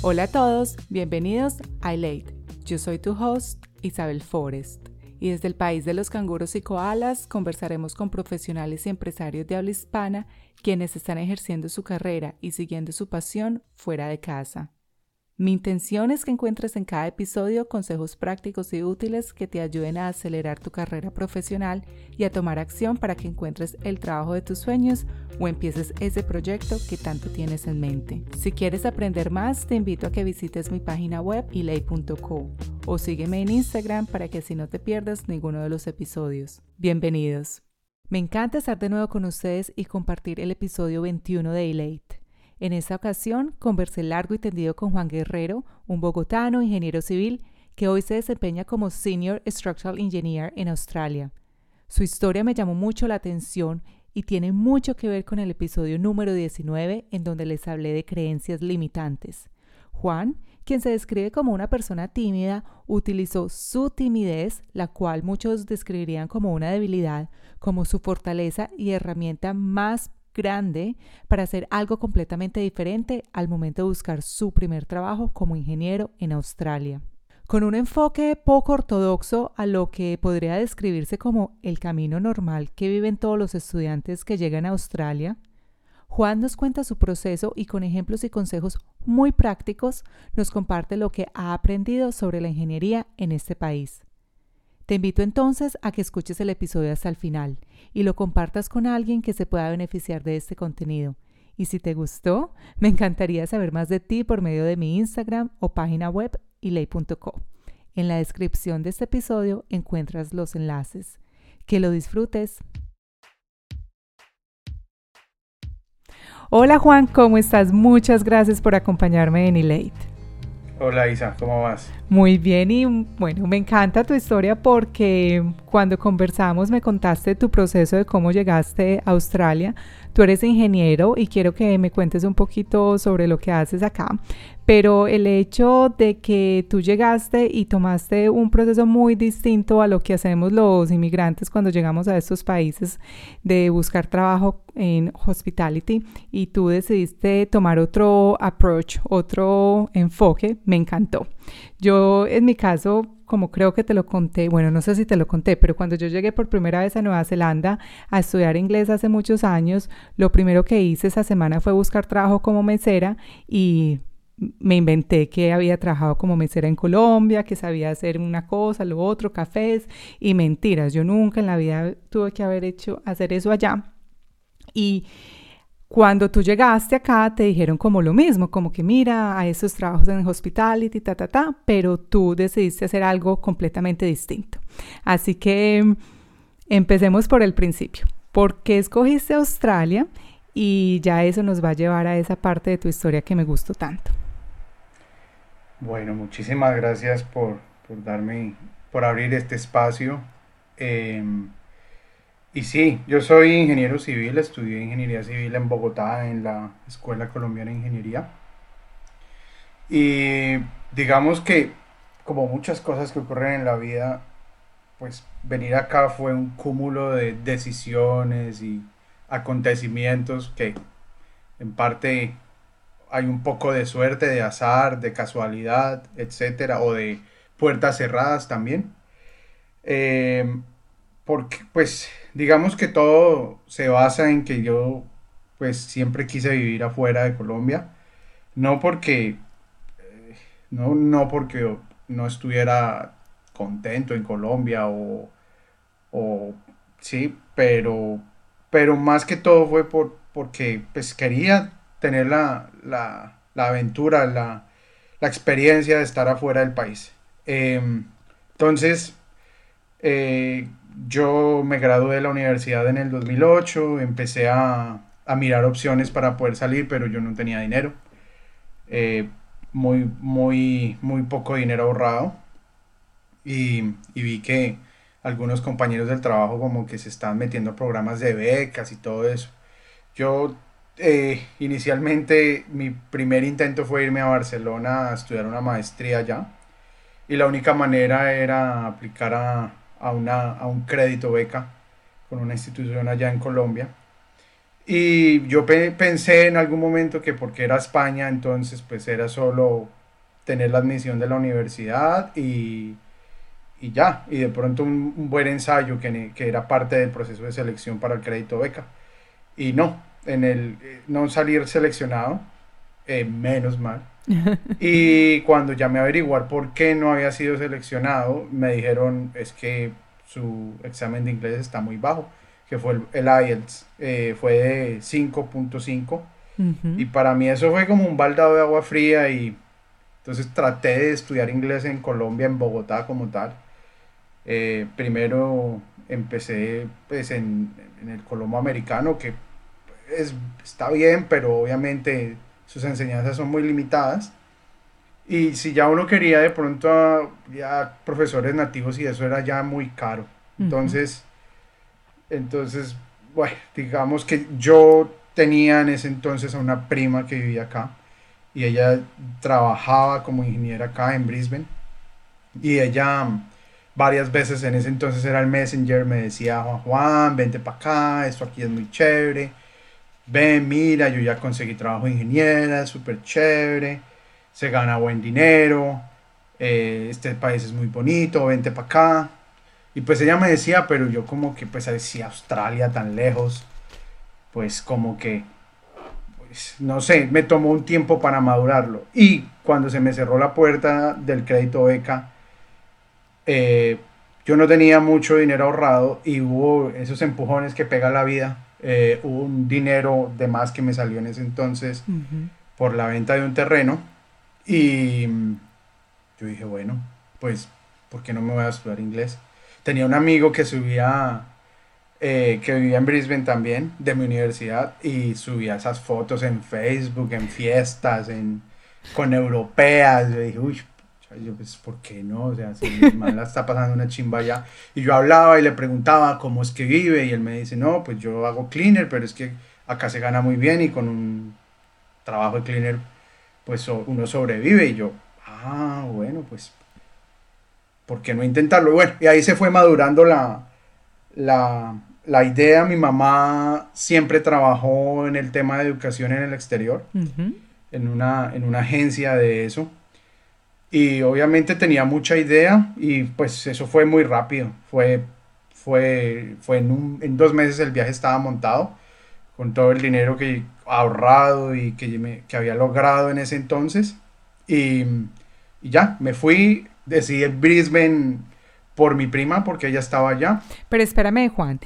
Hola a todos, bienvenidos a iLate. Yo soy tu host, Isabel Forrest, y desde el país de los canguros y koalas conversaremos con profesionales y empresarios de habla hispana quienes están ejerciendo su carrera y siguiendo su pasión fuera de casa. Mi intención es que encuentres en cada episodio consejos prácticos y útiles que te ayuden a acelerar tu carrera profesional y a tomar acción para que encuentres el trabajo de tus sueños o empieces ese proyecto que tanto tienes en mente. Si quieres aprender más, te invito a que visites mi página web ilay.co o sígueme en Instagram para que así no te pierdas ninguno de los episodios. Bienvenidos. Me encanta estar de nuevo con ustedes y compartir el episodio 21 de Elate. En esta ocasión conversé largo y tendido con Juan Guerrero, un bogotano ingeniero civil que hoy se desempeña como Senior Structural Engineer en Australia. Su historia me llamó mucho la atención y tiene mucho que ver con el episodio número 19 en donde les hablé de creencias limitantes. Juan, quien se describe como una persona tímida, utilizó su timidez, la cual muchos describirían como una debilidad, como su fortaleza y herramienta más grande para hacer algo completamente diferente al momento de buscar su primer trabajo como ingeniero en Australia. Con un enfoque poco ortodoxo a lo que podría describirse como el camino normal que viven todos los estudiantes que llegan a Australia, Juan nos cuenta su proceso y con ejemplos y consejos muy prácticos nos comparte lo que ha aprendido sobre la ingeniería en este país. Te invito entonces a que escuches el episodio hasta el final y lo compartas con alguien que se pueda beneficiar de este contenido. Y si te gustó, me encantaría saber más de ti por medio de mi Instagram o página web ilay.co. En la descripción de este episodio encuentras los enlaces. Que lo disfrutes. Hola Juan, ¿cómo estás? Muchas gracias por acompañarme en Elate. Hola Isa, ¿cómo vas? Muy bien y bueno, me encanta tu historia porque cuando conversamos me contaste tu proceso de cómo llegaste a Australia. Tú eres ingeniero y quiero que me cuentes un poquito sobre lo que haces acá, pero el hecho de que tú llegaste y tomaste un proceso muy distinto a lo que hacemos los inmigrantes cuando llegamos a estos países de buscar trabajo en hospitality y tú decidiste tomar otro approach, otro enfoque, me encantó. Yo en mi caso como creo que te lo conté, bueno, no sé si te lo conté, pero cuando yo llegué por primera vez a Nueva Zelanda a estudiar inglés hace muchos años, lo primero que hice esa semana fue buscar trabajo como mesera y me inventé que había trabajado como mesera en Colombia, que sabía hacer una cosa, lo otro, cafés y mentiras. Yo nunca en la vida tuve que haber hecho hacer eso allá. Y cuando tú llegaste acá te dijeron como lo mismo, como que mira a esos trabajos en hospitality, ta, ta, ta, pero tú decidiste hacer algo completamente distinto. Así que empecemos por el principio. ¿Por qué escogiste Australia? Y ya eso nos va a llevar a esa parte de tu historia que me gustó tanto. Bueno, muchísimas gracias por, darme, por abrir este espacio. Em, y sí, yo soy ingeniero civil, estudié ingeniería civil en Bogotá, en la Escuela Colombiana de Ingeniería. Y digamos que, como muchas cosas que ocurren en la vida, pues venir acá fue un cúmulo de decisiones y acontecimientos que en parte hay un poco de suerte, de azar, de casualidad, etcétera, o de puertas cerradas también. Eh, porque, pues, digamos que todo se basa en que yo, pues, siempre quise vivir afuera de Colombia. No porque, eh, no, no porque no estuviera contento en Colombia o, o sí, pero, pero más que todo fue por, porque, pues, quería tener la, aventura, la, experiencia de estar afuera del país. Em, entonces, eh, yo me gradué de la universidad en el 2008, empecé a, mirar opciones para poder salir, pero yo no tenía dinero. Eh, muy, muy, muy poco dinero ahorrado. Y, vi que algunos compañeros del trabajo como que se están metiendo a programas de becas y todo eso. Yo eh, inicialmente mi primer intento fue irme a Barcelona a estudiar una maestría allá y la única manera era aplicar a, una, a un crédito beca con una institución allá en Colombia Y yo pensé en algún momento que porque era España, entonces pues era solo tener la admisión de la universidad y, y ya, y de pronto un, buen ensayo que, que, era parte del proceso de selección para el crédito beca. Y no, en el eh, no salir seleccionado, eh, menos mal. Y cuando llamé a averiguar por qué no había sido seleccionado, me dijeron es que su examen de inglés está muy bajo, que fue el, IELTS, eh, fue de 5.5. Y para mí eso fue como un baldado de agua fría y entonces traté de estudiar inglés en Colombia, en Bogotá como tal. Eh, primero empecé pues, en, el Colombo americano, que es, está bien, pero obviamente sus enseñanzas son muy limitadas. Y si ya uno quería de pronto ya profesores nativos y eso era ya muy caro. Entonces, entonces, bueno, digamos que yo tenía en ese entonces a una prima que vivía acá y ella trabajaba como ingeniera acá en Brisbane y ella varias veces en ese entonces era el messenger, me decía Juan Juan, vente para acá, esto aquí es muy chévere, ven, mira, yo ya conseguí trabajo de ingeniera, súper chévere, se gana buen dinero, eh, este país es muy bonito, vente para acá. Y pues ella me decía, pero yo como que pues decía Australia tan lejos, pues como que pues, no sé, me tomó un tiempo para madurarlo. Y cuando se me cerró la puerta del crédito beca, eh, yo no tenía mucho dinero ahorrado y hubo esos empujones que pega la vida. Eh, un dinero de más que me salió en ese entonces por la venta de un terreno. Y yo dije, bueno, pues, ¿por qué no me voy a estudiar inglés? Tenía un amigo que subía eh, que vivía en Brisbane también, de mi universidad, y subía esas fotos en Facebook, en fiestas, en, con europeas. Yo dije, uy, yo, pues, ¿por qué no? O sea, si mi la está pasando una chimba allá. Y yo hablaba y le preguntaba cómo es que vive, y él me dice, no, pues yo hago cleaner, pero es que acá se gana muy bien y con un trabajo de cleaner, pues uno sobrevive. Y yo, ah, bueno, pues, ¿por qué no intentarlo? Bueno, y ahí se fue madurando la, la, la idea, mi mamá siempre trabajó en el tema de educación en el exterior, en, una, en una agencia de eso. Y obviamente tenía mucha idea y pues eso fue muy rápido. Fue, fue, fue en, en dos meses el viaje estaba montado con todo el dinero que ahorrado y que, me, que había logrado en ese entonces. Y, y ya, me fui, decidí Brisbane por mi prima porque ella estaba allá. Pero espérame, Juan.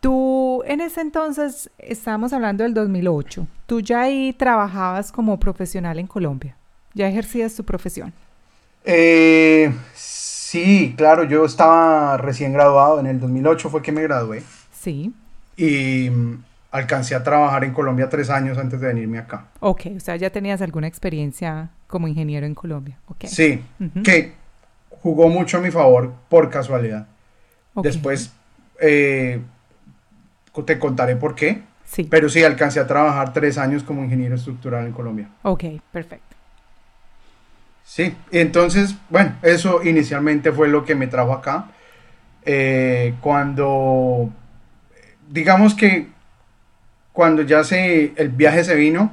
Tú en ese entonces, estábamos hablando del 2008, tú ya ahí trabajabas como profesional en Colombia, ya ejercías tu profesión. Eh, sí, claro, yo estaba recién graduado, en el 2008 fue que me gradué. Sí. Y mm, alcancé a trabajar en Colombia tres años antes de venirme acá. Ok, o sea, ya tenías alguna experiencia como ingeniero en Colombia. Okay. Sí, que jugó mucho a mi favor por casualidad. Después eh, te contaré por qué. Sí. Pero sí, alcancé a trabajar tres años como ingeniero estructural en Colombia. Ok, perfecto. Sí, entonces, bueno, eso inicialmente fue lo que me trajo acá. Eh, cuando, digamos que cuando ya se, el viaje se vino,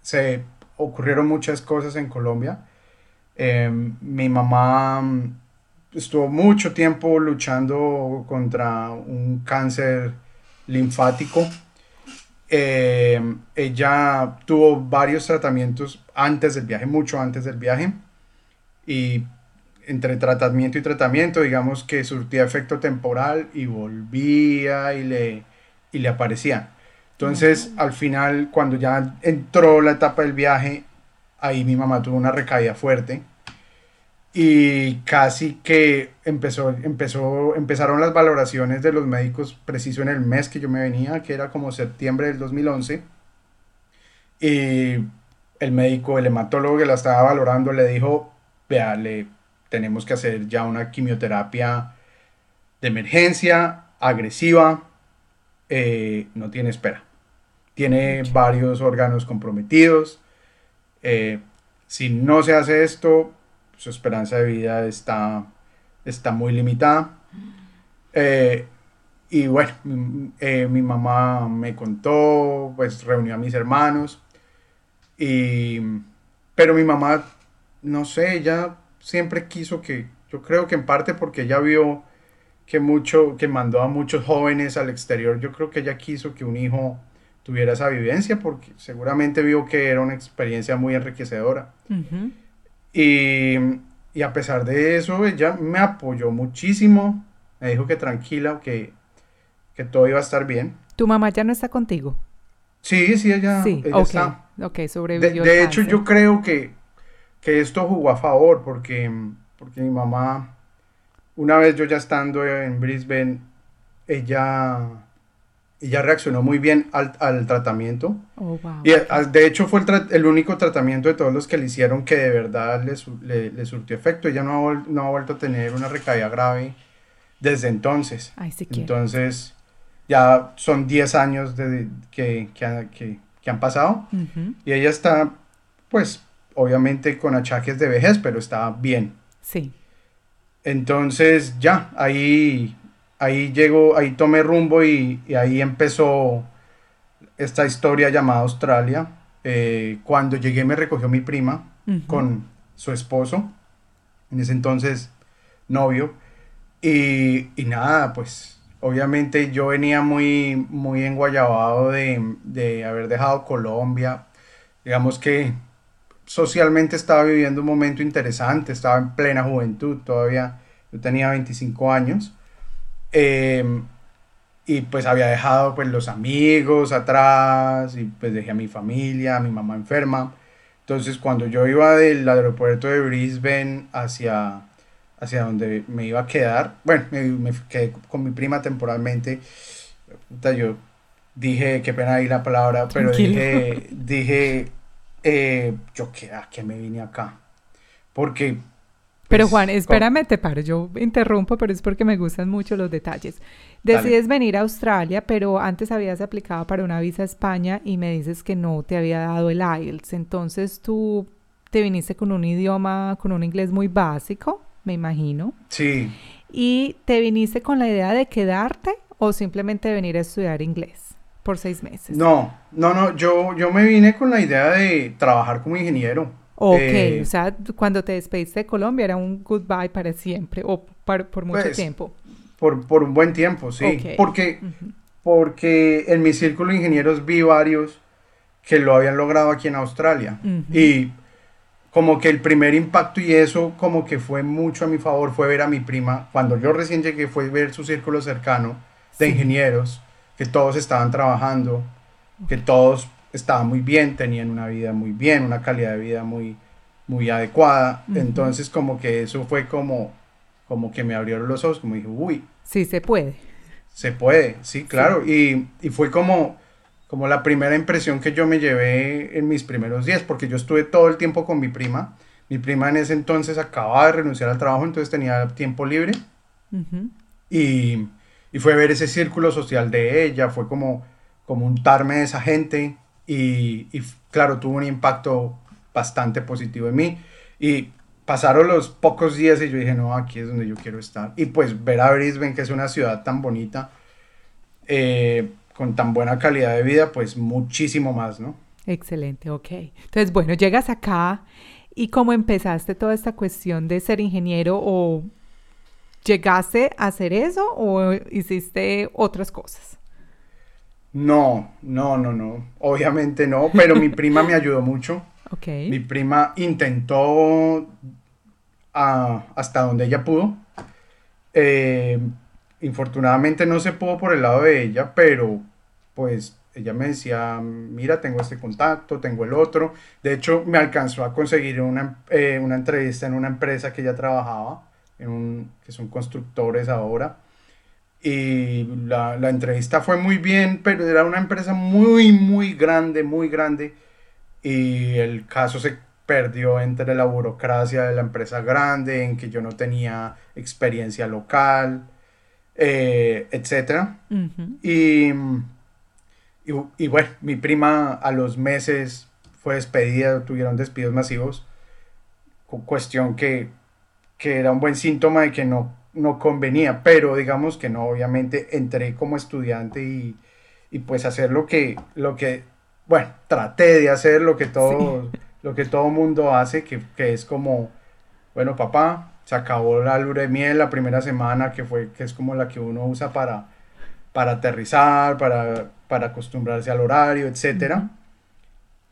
se ocurrieron muchas cosas en Colombia. Em, mi mamá estuvo mucho tiempo luchando contra un cáncer linfático. Em, ella tuvo varios tratamientos antes del viaje, mucho antes del viaje. Y entre tratamiento y tratamiento, digamos que surtía efecto temporal y volvía y le, y le aparecía. Entonces, al final, cuando ya entró la etapa del viaje, ahí mi mamá tuvo una recaída fuerte y casi que empezó, empezó, empezaron las valoraciones de los médicos preciso en el mes que yo me venía, que era como septiembre del 2011. Y el médico, el hematólogo que la estaba valorando, le dijo, vea, le tenemos que hacer ya una quimioterapia de emergencia, agresiva, eh, no tiene espera. Tiene varios órganos comprometidos, eh, si no se hace esto, su esperanza de vida está, está muy limitada. Eh, y bueno, eh, mi mamá me contó, pues reunió a mis hermanos. Y, pero mi mamá, no sé, ella siempre quiso que, yo creo que en parte porque ella vio que mucho, que mandó a muchos jóvenes al exterior, yo creo que ella quiso que un hijo tuviera esa vivencia porque seguramente vio que era una experiencia muy enriquecedora. Y, y, a pesar de eso, ella me apoyó muchísimo, me dijo que tranquila, que, que todo iba a estar bien. ¿Tu mamá ya no está contigo? Sí, sí, ella, sí, está. Ok, sobrevivió. De, de hecho, yo creo que, que, esto jugó a favor porque, porque mi mamá, una vez yo ya estando en Brisbane, ella, ella reaccionó muy bien al, al tratamiento. Oh, wow. Y de hecho fue el, el, único tratamiento de todos los que le hicieron que de verdad le, le, le surtió efecto. Ella no ha, no ha, vuelto a tener una recaída grave desde entonces. Ay, sí entonces ya son 10 años de, que, que, que, han pasado y ella está, pues, obviamente con achaques de vejez, pero está bien. Sí. Entonces, ya, ahí, ahí llegó, ahí tomé rumbo y, y ahí empezó esta historia llamada Australia. Eh, cuando llegué me recogió mi prima con su esposo, en ese entonces novio, y, y nada, pues obviamente yo venía muy, muy enguayabado de, de haber dejado Colombia. Digamos que socialmente estaba viviendo un momento interesante, estaba en plena juventud todavía, yo tenía 25 años. Em, y pues había dejado pues los amigos atrás y pues dejé a mi familia, a mi mamá enferma. Entonces cuando yo iba del aeropuerto de Brisbane hacia, hacia donde me iba a quedar. Bueno, me, quedé con mi prima temporalmente. Yo dije, qué pena ahí la palabra, pero dije, dije, eh, yo qué, a qué me vine acá. Porque... pero Juan, espérame, te paro, yo interrumpo, pero es porque me gustan mucho los detalles. Decides venir a Australia, pero antes habías aplicado para una visa a España y me dices que no te había dado el IELTS. Entonces tú te viniste con un idioma, con un inglés muy básico me imagino. Sí. ¿Y te viniste con la idea de quedarte o simplemente de venir a estudiar inglés por seis meses? No, no, no, yo, yo me vine con la idea de trabajar como ingeniero. Ok, eh, o sea, cuando te despediste de Colombia era un goodbye para siempre o por mucho pues, tiempo. Por, por, un buen tiempo, sí. Porque, porque en mi círculo de ingenieros vi varios que lo habían logrado aquí en Australia. Y como que el primer impacto y eso como que fue mucho a mi favor fue ver a mi prima, cuando yo recién llegué fue ver su círculo cercano de ingenieros, que todos estaban trabajando, que todos estaban muy bien, tenían una vida muy bien, una calidad de vida muy, muy adecuada. Entonces como que eso fue como, como que me abrieron los ojos, como dije, uy. Sí, se puede. Se puede, sí, claro. Y, y fue como como la primera impresión que yo me llevé en mis primeros días, porque yo estuve todo el tiempo con mi prima. Mi prima en ese entonces acababa de renunciar al trabajo, entonces tenía tiempo libre. y, y, fue ver ese círculo social de ella, fue como, como untarme de esa gente y, y claro, tuvo un impacto bastante positivo en mí. Y pasaron los pocos días y yo dije, no, aquí es donde yo quiero estar. Y pues ver a Brisbane, que es una ciudad tan bonita, eh, con tan buena calidad de vida, pues muchísimo más, ¿no? Excelente, ok. Entonces, bueno, llegas acá y cómo empezaste toda esta cuestión de ser ingeniero o llegaste a hacer eso o hiciste otras cosas? No, no, no, no. Obviamente no, pero mi prima me ayudó mucho. Ok. Mi prima intentó ah, hasta donde ella pudo. Eh, infortunadamente no se pudo por el lado de ella, pero pues ella me decía, mira, tengo este contacto, tengo el otro. De hecho, me alcanzó a conseguir una, eh, una entrevista en una empresa que ella trabajaba, en un, que son constructores ahora. Y la, la, entrevista fue muy bien, pero era una empresa muy, muy grande, muy grande. Y el caso se perdió entre la burocracia de la empresa grande, en que yo no tenía experiencia local eh, etcétera. y, y, bueno, mi prima a los meses fue despedida, tuvieron despidos masivos, cuestión que, que era un buen síntoma de que no, no convenía, pero digamos que no, obviamente entré como estudiante y, y pues hacer lo que, lo que, bueno, traté de hacer lo que todo, lo que todo mundo hace, que, que, es como, bueno, papá, se acabó la luna de miel la primera semana, que fue, que es como la que uno usa para, para aterrizar, para, para acostumbrarse al horario, etcétera.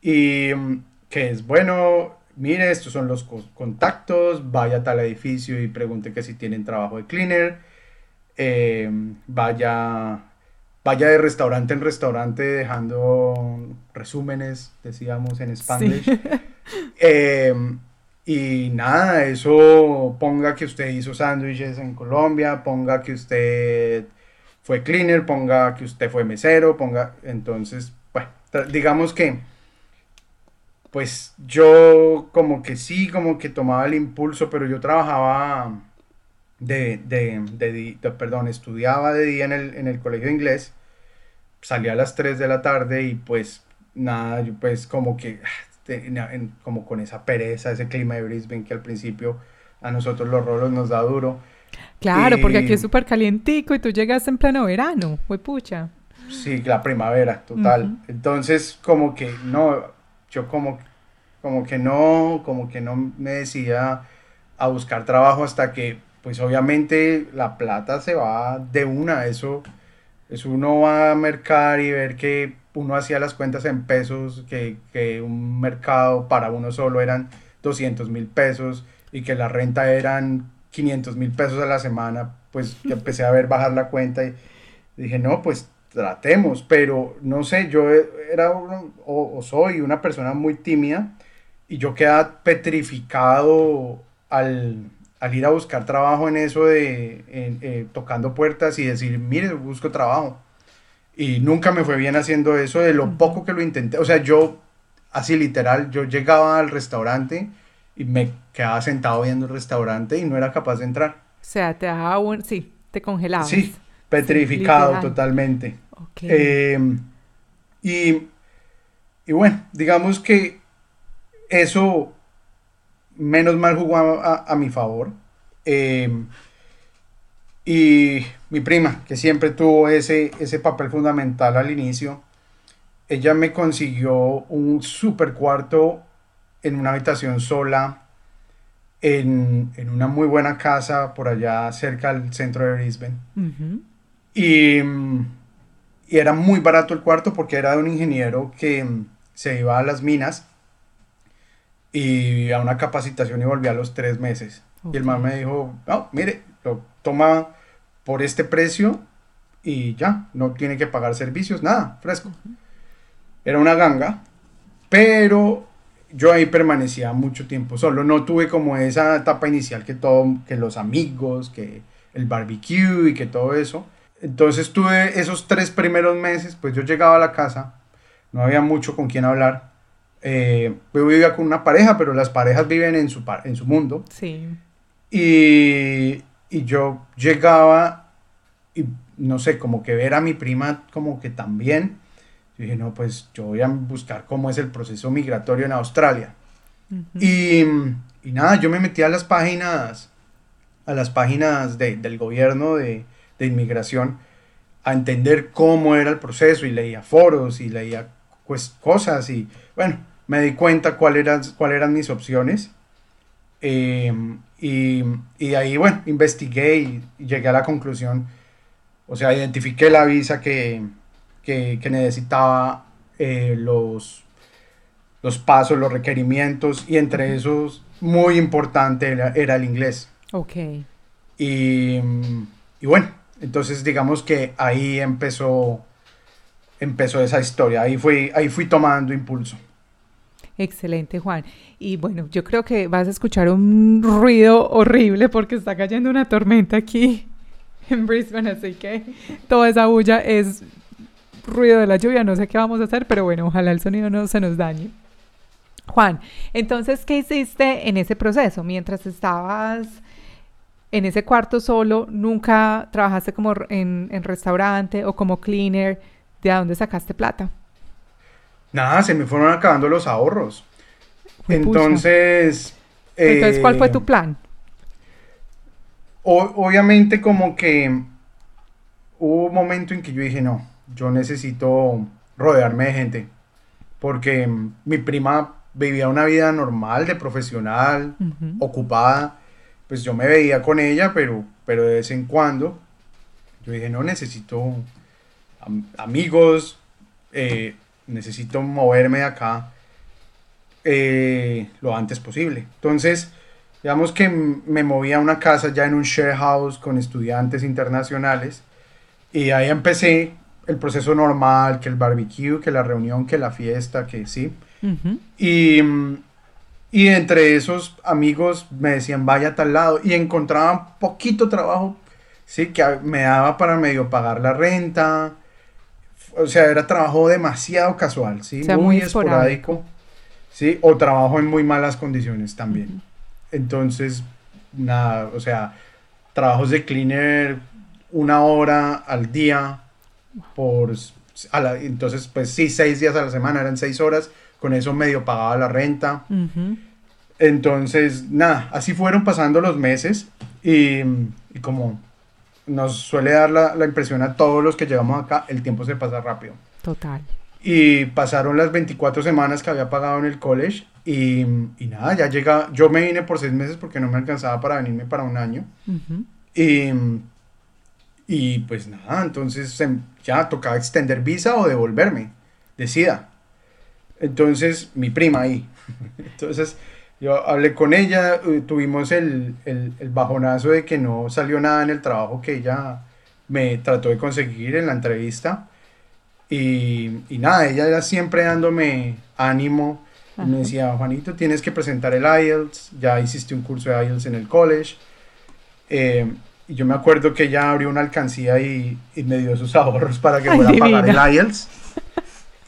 Y mm, que es, bueno, mire, estos son los contactos, vaya a tal edificio y pregunte que si tienen trabajo de cleaner, eh, vaya, vaya de restaurante en restaurante dejando resúmenes, decíamos en Spanglish. Eh, y nada, eso ponga que usted hizo sándwiches en Colombia, ponga que usted fue cleaner, ponga que usted fue mesero, ponga, entonces, bueno, digamos que pues yo como que sí, como que tomaba el impulso, pero yo trabajaba de, de, de, perdón, estudiaba de día en el, en el colegio de inglés, salía a las 3 de la tarde y pues nada, yo pues como que, ah, como con esa pereza, ese clima de Brisbane que al principio a nosotros los rolos nos da duro. Claro, porque aquí es súper calientico y tú llegas en pleno verano, fue pucha. Sí, la primavera, total. Entonces, como que no, yo como, como que no, como que no me decía a buscar trabajo hasta que, pues obviamente la plata se va de una, eso, eso uno va a mercar y ver que uno hacía las cuentas en pesos, que, que un mercado para uno solo eran 200 mil pesos y que la renta eran 500 mil pesos a la semana, pues empecé a ver bajar la cuenta y dije, no, pues tratemos, pero no sé, yo era o, soy una persona muy tímida y yo quedaba petrificado al, ir a buscar trabajo en eso de eh, tocando puertas y decir, mire, busco trabajo. Y nunca me fue bien haciendo eso, de lo poco que lo intenté. O sea, yo, así literal, yo llegaba al restaurante y me quedaba sentado viendo el restaurante y no era capaz de entrar. O sea, te dejaba un... Sí, te congelaba. Sí, petrificado totalmente. Em, y, y, bueno, digamos que eso menos mal jugó a, mi favor. Em, y mi prima, que siempre tuvo ese, ese papel fundamental al inicio, ella me consiguió un super cuarto en una habitación sola, en, una muy buena casa por allá cerca del centro de Brisbane. Y y era muy barato el cuarto porque era de un ingeniero que mm, se iba a las minas y a una capacitación y volvía a los tres meses. Y el man me dijo, no, mire, lo toma por este precio y ya, no tiene que pagar servicios, nada, fresco. Era una ganga, pero yo ahí permanecía mucho tiempo solo, no tuve como esa etapa inicial que todo, que los amigos, que el barbecue y que todo eso. Entonces tuve esos tres primeros meses, pues yo llegaba a la casa, no había mucho con quien hablar. Eh, yo vivía con una pareja, pero las parejas viven en su, en su mundo. Sí. Y, y yo llegaba y no sé, como que ver a mi prima como que también. Yo dije, no, pues yo voy a buscar cómo es el proceso migratorio en Australia. y, y, nada, yo me metí a las páginas, a las páginas de, del gobierno de, de inmigración a entender cómo era el proceso y leía foros y leía pues, cosas y bueno, me di cuenta cuáles eran, cuál eran mis opciones em, y, y, ahí bueno, investigué y, llegué a la conclusión, o sea, identifiqué la visa que, que, necesitaba, eh, los, los pasos, los requerimientos y entre esos muy importante era, era el inglés. Ok. Y, y bueno, entonces digamos que ahí empezó, empezó esa historia, ahí fui, ahí fui tomando impulso. Excelente, Juan. Y bueno, yo creo que vas a escuchar un ruido horrible porque está cayendo una tormenta aquí en Brisbane, así que toda esa bulla es ruido de la lluvia, no sé qué vamos a hacer, pero bueno, ojalá el sonido no se nos dañe. Juan, entonces, ¿qué hiciste en ese proceso mientras estabas en ese cuarto solo, nunca trabajaste como en, restaurante o como cleaner, ¿de dónde sacaste plata? Nada, se me fueron acabando los ahorros. Entonces... Entonces, ¿cuál fue tu eh, plan? obviamente como que hubo un momento en que yo dije, no, yo necesito rodearme de gente, porque mi prima vivía una vida normal de profesional, ocupada, pues yo me veía con ella, pero, pero de vez en cuando yo dije, no, necesito amigos, eh, necesito moverme de acá eh, lo antes posible. Entonces, digamos que me moví a una casa ya en un share house con estudiantes internacionales y ahí empecé el proceso normal, que el barbecue, que la reunión, que la fiesta, que sí. y, y, entre esos amigos me decían, vaya a tal lado. Y encontraban poquito trabajo, sí, que me daba para medio pagar la renta. O sea, era trabajo demasiado casual, sí, muy, esporádico. Sí, o trabajo en muy malas condiciones también. Entonces, nada, o sea, trabajos de cleaner una hora al día por... entonces, pues sí, seis días a la semana, eran seis horas, con eso medio pagaba la renta. Entonces, nada, así fueron pasando los meses y, y como nos suele dar la, la, impresión a todos los que llegamos acá, el tiempo se pasa rápido. Total. Y pasaron las 24 semanas que había pagado en el college y, y nada, ya llega, yo me vine por seis meses porque no me alcanzaba para venirme para un año. Y y pues nada, entonces ya tocaba extender visa o devolverme, decida. Entonces mi prima ahí. Entonces yo hablé con ella, eh, tuvimos el, el, el, bajonazo de que no salió nada en el trabajo que ella me trató de conseguir en la entrevista. Y, y nada, ella era siempre dándome ánimo. Me decía, Juanito, tienes que presentar el IELTS, ya hiciste un curso de IELTS en el college. Eh, y yo me acuerdo que ella abrió una alcancía y, y me dio sus ahorros para que pueda pagar el IELTS.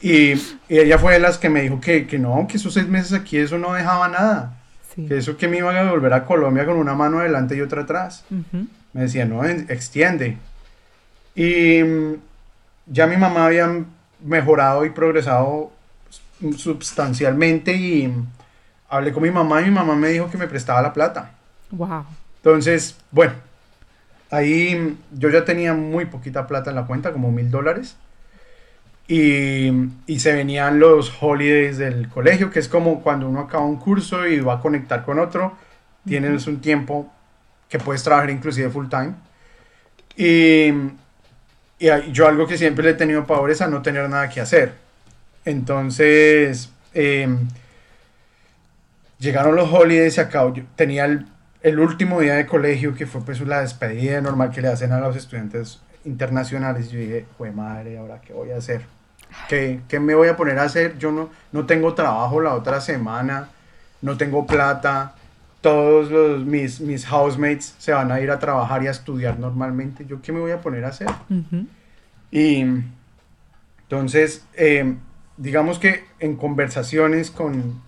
Y, y, ella fue de las que me dijo que, que, no, que esos seis meses aquí eso no dejaba nada. Que eso que me iba a volver a Colombia con una mano adelante y otra atrás. Me decía, no, extiende. Y mm, ya mi mamá había mejorado y progresado sustancialmente y hablé con mi mamá y mi mamá me dijo que me prestaba la plata. Wow. Entonces, bueno, Ahí yo ya tenía muy poquita plata en la cuenta, como mil dólares. Y, y, se venían los holidays del colegio, que es como cuando uno acaba un curso y va a conectar con otro, tienes un tiempo que puedes trabajar inclusive full time. Y, y, yo algo que siempre le he tenido pavor es a no tener nada que hacer. Entonces, em, llegaron los holidays y acá yo tenía el el último día de colegio, que fue pues la despedida normal que le hacen a los estudiantes internacionales, yo dije, fue madre, ¿ahora qué voy a hacer? ¿Qué, ¿Qué, me voy a poner a hacer? Yo no, no tengo trabajo la otra semana, no tengo plata, todos los, mis, mis housemates se van a ir a trabajar y a estudiar normalmente, ¿yo qué me voy a poner a hacer? Y entonces, eh, digamos que en conversaciones con,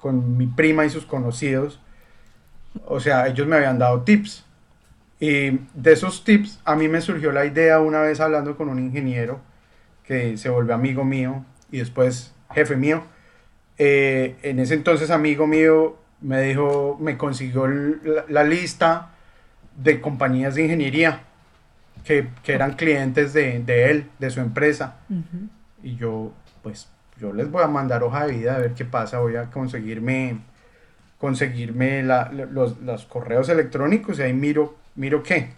con mi prima y sus conocidos, o sea, ellos me habían dado tips. Y de esos tips a mí me surgió la idea una vez hablando con un ingeniero que se volvió amigo mío y después jefe mío. Eh, en ese entonces amigo mío me dijo, me consiguió la, lista de compañías de ingeniería que, que eran clientes de, de, él, de su empresa. Y yo, pues, yo les voy a mandar hoja de vida a ver qué pasa, voy a conseguirme conseguirme los, correos electrónicos y ahí miro, miro qué.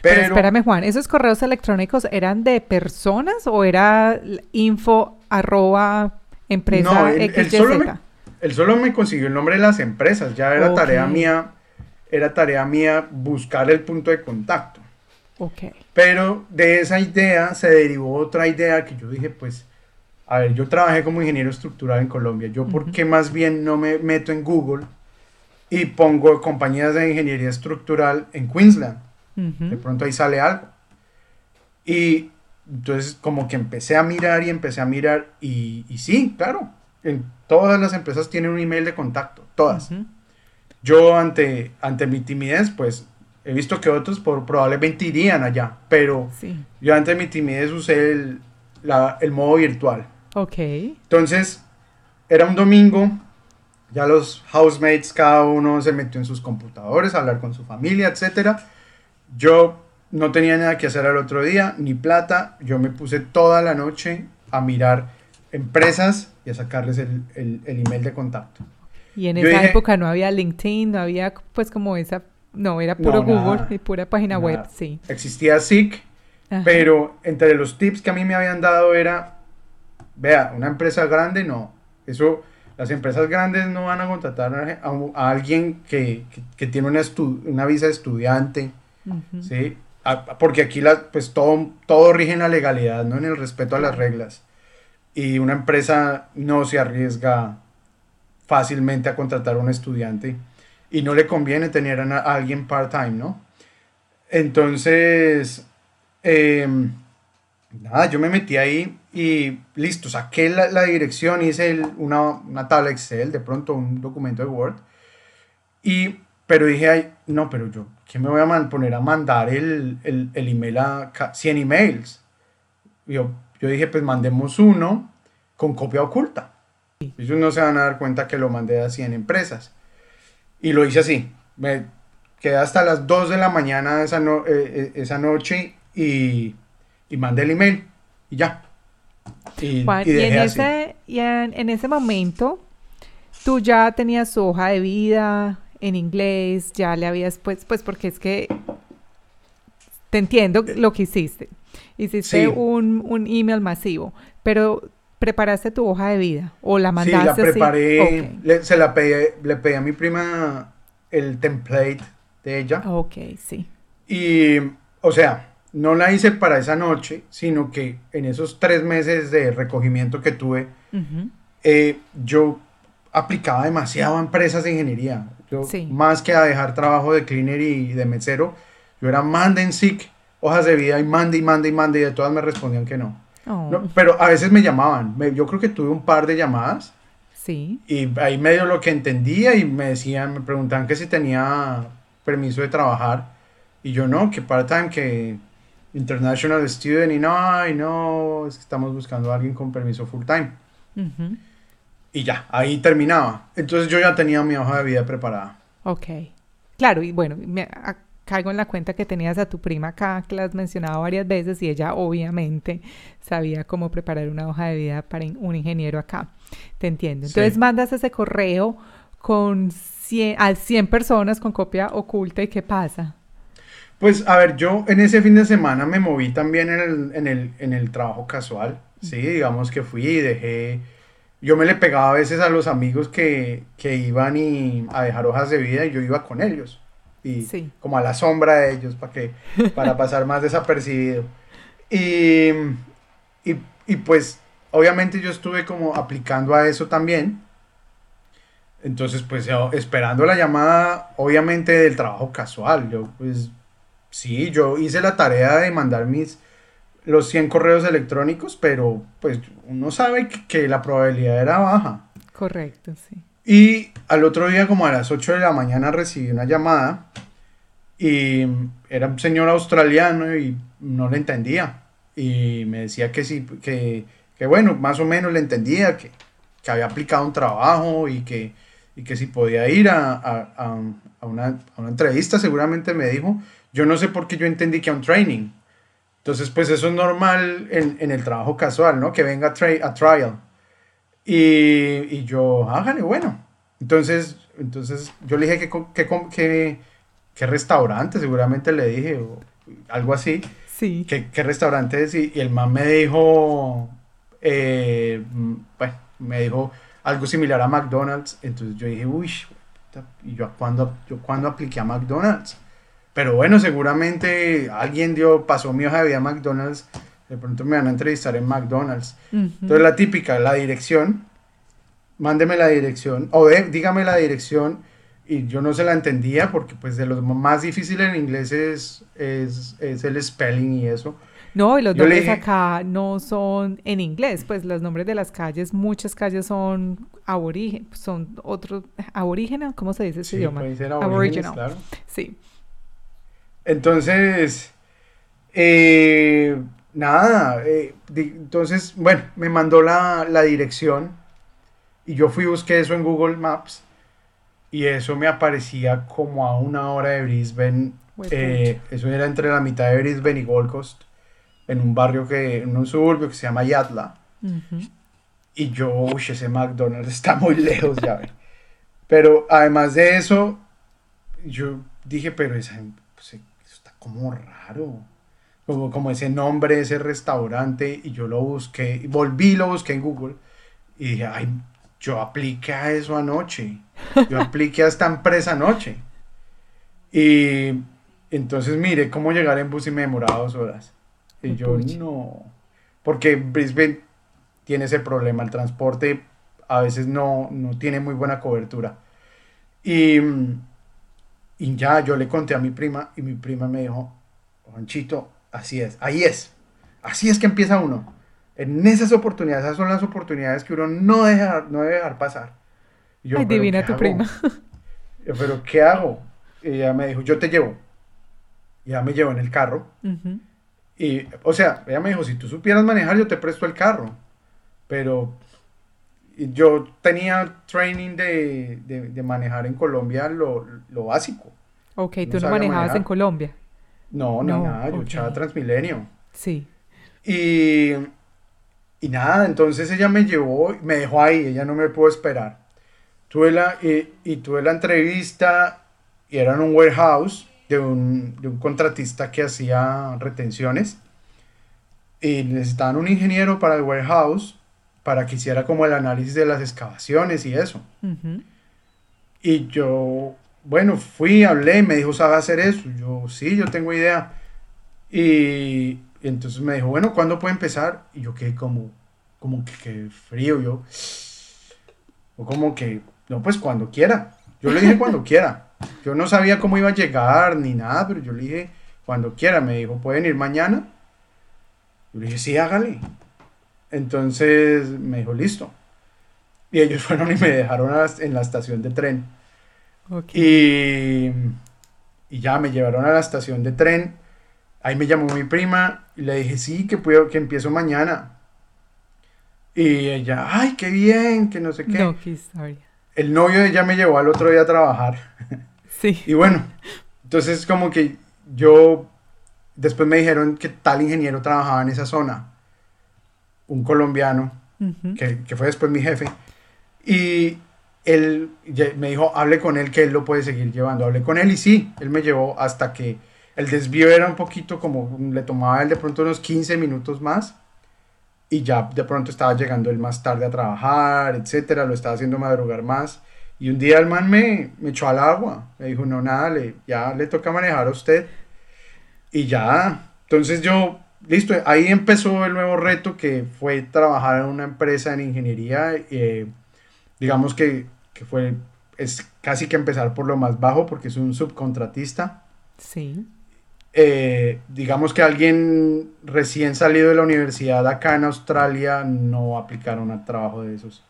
Pero, espérame, Juan, ¿esos correos electrónicos eran de personas o era info arroba empresa no, él, solo me, él, solo me, consiguió el nombre de las empresas, ya era tarea mía, era tarea mía buscar el punto de contacto. Ok. Pero de esa idea se derivó otra idea que yo dije, pues, a ver, yo trabajé como ingeniero estructural en Colombia. Yo, ¿por qué más bien no me meto en Google y pongo compañías de ingeniería estructural en Queensland? De pronto ahí sale algo. Y entonces como que empecé a mirar y empecé a mirar y, y sí, claro, en todas las empresas tienen un email de contacto, todas. Yo ante, ante mi timidez, pues he visto que otros por, probablemente irían allá, pero yo ante mi timidez usé el, la, el modo virtual. Ok. Entonces, era un domingo, ya los housemates, cada uno se metió en sus computadores a hablar con su familia, etc. Yo no tenía nada que hacer al otro día, ni plata. Yo me puse toda la noche a mirar empresas y a sacarles el, el, email de contacto. Y en esa época no había LinkedIn, no había pues como esa, no, era puro Google y pura página web, sí. Existía SIC, pero entre los tips que a mí me habían dado era, vea, una empresa grande no, eso, las empresas grandes no van a contratar a, alguien que, que, tiene una, una visa de estudiante, ¿sí? porque aquí la, pues todo, todo rige en la legalidad, no en el respeto a las reglas. Y una empresa no se arriesga fácilmente a contratar a un estudiante y no le conviene tener a, alguien part-time, ¿no? Entonces, em, nada, yo me metí ahí y listo, saqué la, dirección, hice una, una, tabla Excel, de pronto un documento de Word, y, pero dije, ay, no, pero yo, ¿qué me voy a poner a mandar el, el, el email a 100 emails? Yo, yo dije, pues mandemos uno con copia oculta. Ellos no se van a dar cuenta que lo mandé a 100 empresas. Y lo hice así. Me quedé hasta las 2 de la mañana esa, eh, eh, esa noche y, y mandé el email. Y ya. Y, en, ese, y en, ese momento, tú ya tenías su hoja de vida en inglés, ya le habías pues, pues porque es que te entiendo lo que hiciste. Hiciste un, un email masivo, pero ¿preparaste tu hoja de vida o la mandaste? Sí, la preparé, se la pedí, le pedí a mi prima el template de ella. Ok, sí. Y, o sea, no la hice para esa noche, sino que en esos tres meses de recogimiento que tuve, eh, yo aplicaba demasiado a empresas de ingeniería. Yo, Más que a dejar trabajo de cleaner y de mesero, yo era mande en SIC, hojas de vida y mande y mande y mande y de todas me respondían que no. Oh. pero a veces me llamaban. yo creo que tuve un par de llamadas. Sí. Y ahí medio lo que entendía y me decían, me preguntaban que si tenía permiso de trabajar. Y yo no, que part-time, que international student. Y no, y no, es que estamos buscando a alguien con permiso full-time. Y ya, ahí terminaba. Entonces yo ya tenía mi hoja de vida preparada. Ok. Claro, y bueno, me, caigo en la cuenta que tenías a tu prima acá, que la has mencionado varias veces, y ella obviamente sabía cómo preparar una hoja de vida para un ingeniero acá. Te entiendo. Entonces mandas ese correo con 100, a 100 personas con copia oculta y ¿qué pasa? Pues a ver, yo en ese fin de semana me moví también en el, en el, en el trabajo casual, sí, digamos que fui y dejé, yo me le pegaba a veces a los amigos que, que iban y, a dejar hojas de vida y yo iba con ellos. Y como a la sombra de ellos para que para pasar más desapercibido. Y, y, pues obviamente yo estuve como aplicando a eso también. Entonces pues esperando la llamada obviamente del trabajo casual. Yo pues sí yo hice la tarea de mandar mis los 100 correos electrónicos pero pues uno sabe que, que la probabilidad era baja correcto sí y al otro día, como a las 8 de la mañana, recibí una llamada y era un señor australiano y no le entendía. Y me decía que sí, que, que bueno, más o menos le entendía, que, que había aplicado un trabajo y que, y que si podía ir a, a, a, una, a, una, entrevista, seguramente me dijo. Yo no sé por qué yo entendí que a un training. Entonces, pues eso es normal en, en el trabajo casual, ¿no? Que venga a, trial. Y, y yo, hágale, bueno. Entonces, entonces yo le dije que, que, que, restaurante, seguramente le dije, o algo así. Sí. ¿Qué, qué restaurante es? Y, el man me dijo, eh, bueno, me dijo algo similar a McDonald's. Entonces yo dije, uy, ¿y yo cuándo, yo cuándo apliqué a McDonald's? Pero bueno, seguramente alguien dio, pasó mi hoja de vida a McDonald's de pronto me van a entrevistar en McDonald's. Entonces la típica, la dirección, mándeme la dirección, o dígame la dirección, y yo no se la entendía porque pues de lo más difícil en inglés es, es, el spelling y eso. No, y los nombres acá no son en inglés, pues los nombres de las calles, muchas calles son aborigen, son otros, aborígenes, ¿cómo se dice ese idioma? Aboriginal. Claro. Sí. Entonces, eh, nada, eh, entonces, bueno, me mandó la, dirección y yo fui busqué eso en Google Maps y eso me aparecía como a una hora de Brisbane Eh, eso era entre la mitad de Brisbane y Gold Coast, en un barrio que, en un suburbio que se llama Yatla. Y yo, uy, ese McDonald's está muy lejos, ya ve. Pero además de eso, yo dije, pero esa, como raro. Como, como ese nombre, ese restaurante, y yo lo busqué, volví, lo busqué en Google, y dije, ay, yo apliqué a eso anoche. Yo apliqué a esta empresa anoche. Y entonces mire cómo llegar en bus y me demoraba dos horas. Y yo, no. Porque Brisbane tiene ese problema, el transporte a veces no, no tiene muy buena cobertura. Y, y ya yo le conté a mi prima y mi prima me dijo, Juanchito, así es, ahí es, así es que empieza uno. En esas oportunidades, esas son las oportunidades que uno no, deja, no debe dejar pasar. yo, Ay, divina tu prima. pero ¿qué hago? Y ella me dijo, yo te llevo. Y ella me llevó en el carro. Y, o sea, ella me dijo, si tú supieras manejar, yo te presto el carro. Pero yo tenía training de, de, manejar en Colombia lo, lo básico. Ok, tú no manejabas en Colombia. No, no, nada, yo echaba Transmilenio. Sí. Y, y nada, entonces ella me llevó, me dejó ahí, ella no me pudo esperar. Tuve la, y, y tuve la entrevista y era en un warehouse de un, de un contratista que hacía retenciones y necesitaban un ingeniero para el warehouse para que hiciera como el análisis de las excavaciones y eso. Y yo, bueno, fui, hablé, me dijo, ¿sabe hacer eso? Yo, sí, yo tengo idea. Y, entonces me dijo, bueno, ¿cuándo puede empezar? Y yo quedé como, como que, frío, yo. O como que, no, pues cuando quiera. Yo le dije cuando quiera. Yo no sabía cómo iba a llegar ni nada, pero yo le dije cuando quiera. Me dijo, ¿pueden ir mañana? Yo le dije, sí, hágale. Entonces me dijo, listo. Y ellos fueron y me dejaron en la estación de tren. Y, y ya me llevaron a la estación de tren. Ahí me llamó mi prima y le dije, sí, que, puedo, que empiezo mañana. Y ella, ay, qué bien, que no sé qué. No, qué El novio de ella me llevó al otro día a trabajar. Sí. y bueno, entonces como que yo, después me dijeron que tal ingeniero trabajaba en esa zona un colombiano, que, fue después mi jefe, y él me dijo, hable con él que él lo puede seguir llevando. Hablé con él y sí, él me llevó hasta que el desvío era un poquito como, le tomaba él de pronto unos 15 minutos más y ya de pronto estaba llegando él más tarde a trabajar, etcétera, lo estaba haciendo madrugar más. Y un día el man me, me echó al agua, me dijo, no, nada, le, ya le toca manejar a usted. Y ya, entonces yo listo, ahí empezó el nuevo reto que fue trabajar en una empresa en ingeniería. Eh, digamos que, fue, es casi que empezar por lo más bajo porque es un subcontratista. Sí. Eh, digamos que alguien recién salido de la universidad acá en Australia no aplicaron al trabajo de esos.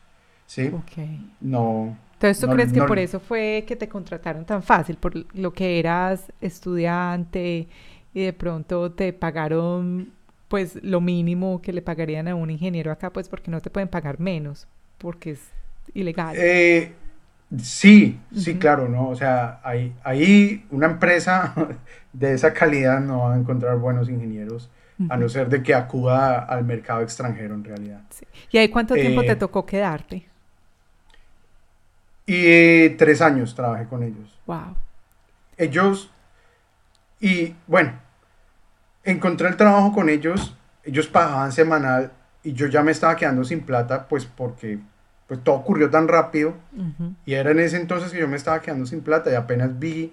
¿Sí? Ok. No. Entonces, ¿tú crees que por eso fue que te contrataron tan fácil? Por lo que eras estudiante y de pronto te pagaron pues lo mínimo que le pagarían a un ingeniero acá, pues porque no te pueden pagar menos, porque es ilegal. Eh, sí, sí, claro, ¿no? O sea, ahí, ahí una empresa de esa calidad no va a encontrar buenos ingenieros, a no ser de que acuda al mercado extranjero en realidad. ¿Y ahí cuánto tiempo te eh, tocó quedarte? Y tres años trabajé con ellos. Wow. Ellos y bueno, encontré el trabajo con ellos, ellos pagaban semanal y yo ya me estaba quedando sin plata, pues porque pues todo ocurrió tan rápido. Y era en ese entonces que yo me estaba quedando sin plata y apenas vi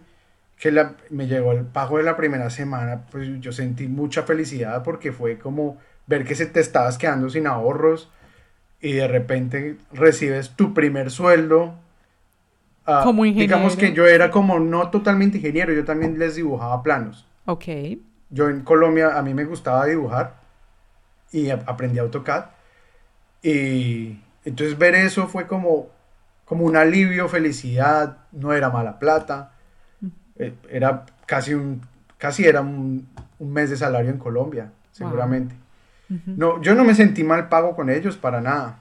que la, me llegó el pago de la primera semana, pues yo sentí mucha felicidad porque fue como ver que se te estabas quedando sin ahorros y de repente recibes tu primer sueldo Ah, como ingeniero. Digamos que yo era como no totalmente ingeniero, yo también les dibujaba planos. Ok. Yo en Colombia a mí me gustaba dibujar y aprendí AutoCAD. Y entonces ver eso fue como, como un alivio, felicidad, no era mala plata. Eh, era casi un, casi era un, mes de salario en Colombia, seguramente. No, yo no me sentí mal pago con ellos para nada.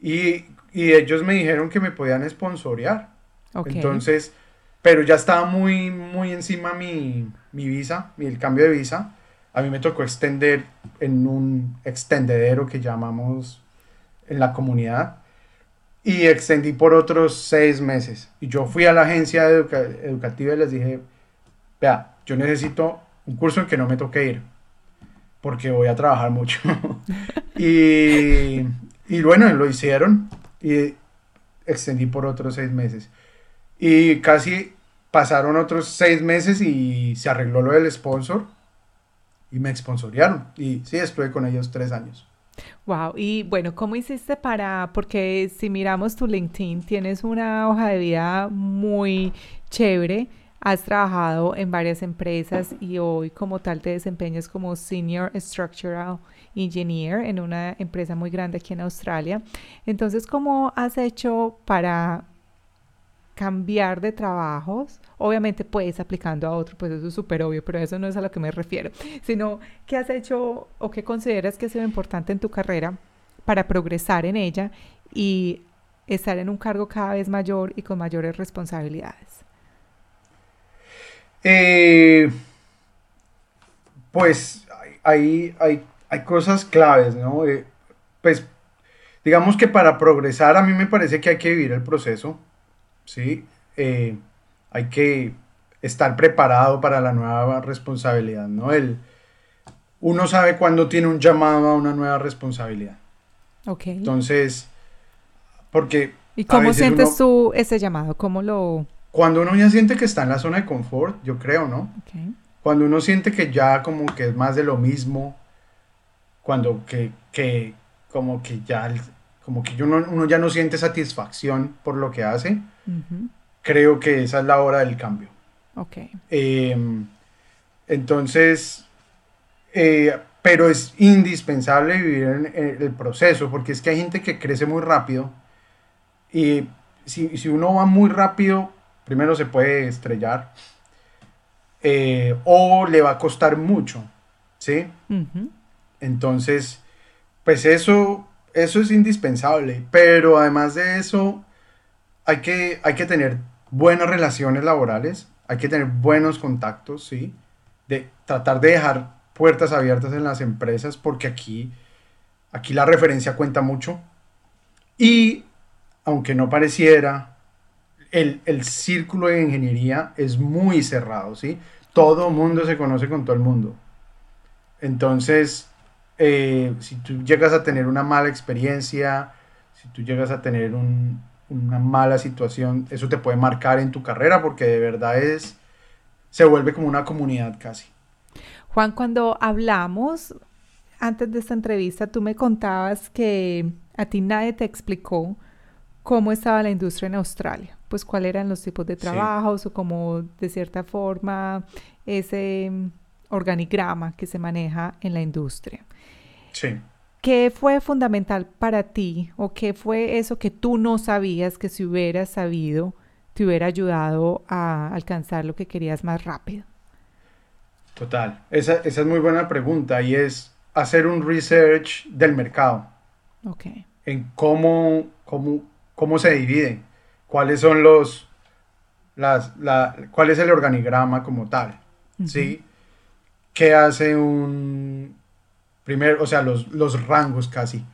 Y, y ellos me dijeron que me podían sponsorear. Entonces, pero ya estaba muy, muy encima mi, mi visa, el cambio de visa. A mí me tocó extender en un extendedero que llamamos en la comunidad y extendí por otros seis meses. Y yo fui a la agencia educativa y les dije, vea, yo necesito un curso en que no me toque ir, porque voy a trabajar mucho. y, y bueno, lo hicieron y extendí por otros seis meses. Y casi pasaron otros seis meses y se arregló lo del sponsor y me sponsorearon. Y sí, estuve con ellos tres años. Wow, y bueno, ¿cómo hiciste para, porque si miramos tu LinkedIn, tienes una hoja de vida muy chévere, has trabajado en varias empresas y hoy como tal te desempeñas como Senior Structural Engineer en una empresa muy grande aquí en Australia. Entonces, ¿cómo has hecho para cambiar de trabajos, obviamente puedes aplicando a otro, pues eso es súper obvio, pero eso no es a lo que me refiero, sino qué has hecho o qué consideras que ha sido importante en tu carrera para progresar en ella y estar en un cargo cada vez mayor y con mayores responsabilidades. Eh, pues hay, hay, hay, cosas claves, ¿no? Eh, pues digamos que para progresar a mí me parece que hay que vivir el proceso ¿sí? Eh, hay que estar preparado para la nueva responsabilidad, ¿no? El, uno sabe cuándo tiene un llamado a una nueva responsabilidad. Ok. Entonces, porque... ¿Y cómo sientes tú ese llamado? ¿Cómo lo...? Cuando uno ya siente que está en la zona de confort, yo creo, ¿no? Okay. Cuando uno siente que ya como que es más de lo mismo, cuando que, que como que ya como que uno, uno ya no siente satisfacción por lo que hace, creo que esa es la hora del cambio. Ok. Em, entonces, eh, pero es indispensable vivir en, el proceso, porque es que hay gente que crece muy rápido y si, si uno va muy rápido, primero se puede estrellar eh, o le va a costar mucho, ¿sí? Entonces, pues eso eso es indispensable, pero además de eso, hay que, hay que tener buenas relaciones laborales, hay que tener buenos contactos, ¿sí? De tratar de dejar puertas abiertas en las empresas, porque aquí, aquí la referencia cuenta mucho. Y, aunque no pareciera, el, el círculo de ingeniería es muy cerrado, ¿sí? Todo mundo se conoce con todo el mundo. Entonces, eh, si tú llegas a tener una mala experiencia, si tú llegas a tener una mala situación, eso te puede marcar en tu carrera porque de verdad es, se vuelve como una comunidad casi. Juan, cuando hablamos antes de esta entrevista, tú me contabas que a ti nadie te explicó cómo estaba la industria en Australia, pues cuáles eran los tipos de trabajos o cómo de cierta forma ese organigrama que se maneja en la industria. Sí. ¿Qué fue fundamental para ti o qué fue eso que tú no sabías que si hubieras sabido te hubiera ayudado a alcanzar lo que querías más rápido? Total, esa, esa es muy buena pregunta y es hacer un research del mercado. Ok. En cómo, cómo, cómo se divide, cuáles son los, las, la, cuál es el organigrama como tal, ¿sí? ¿Qué hace un, primero, o sea, los, los rangos casi.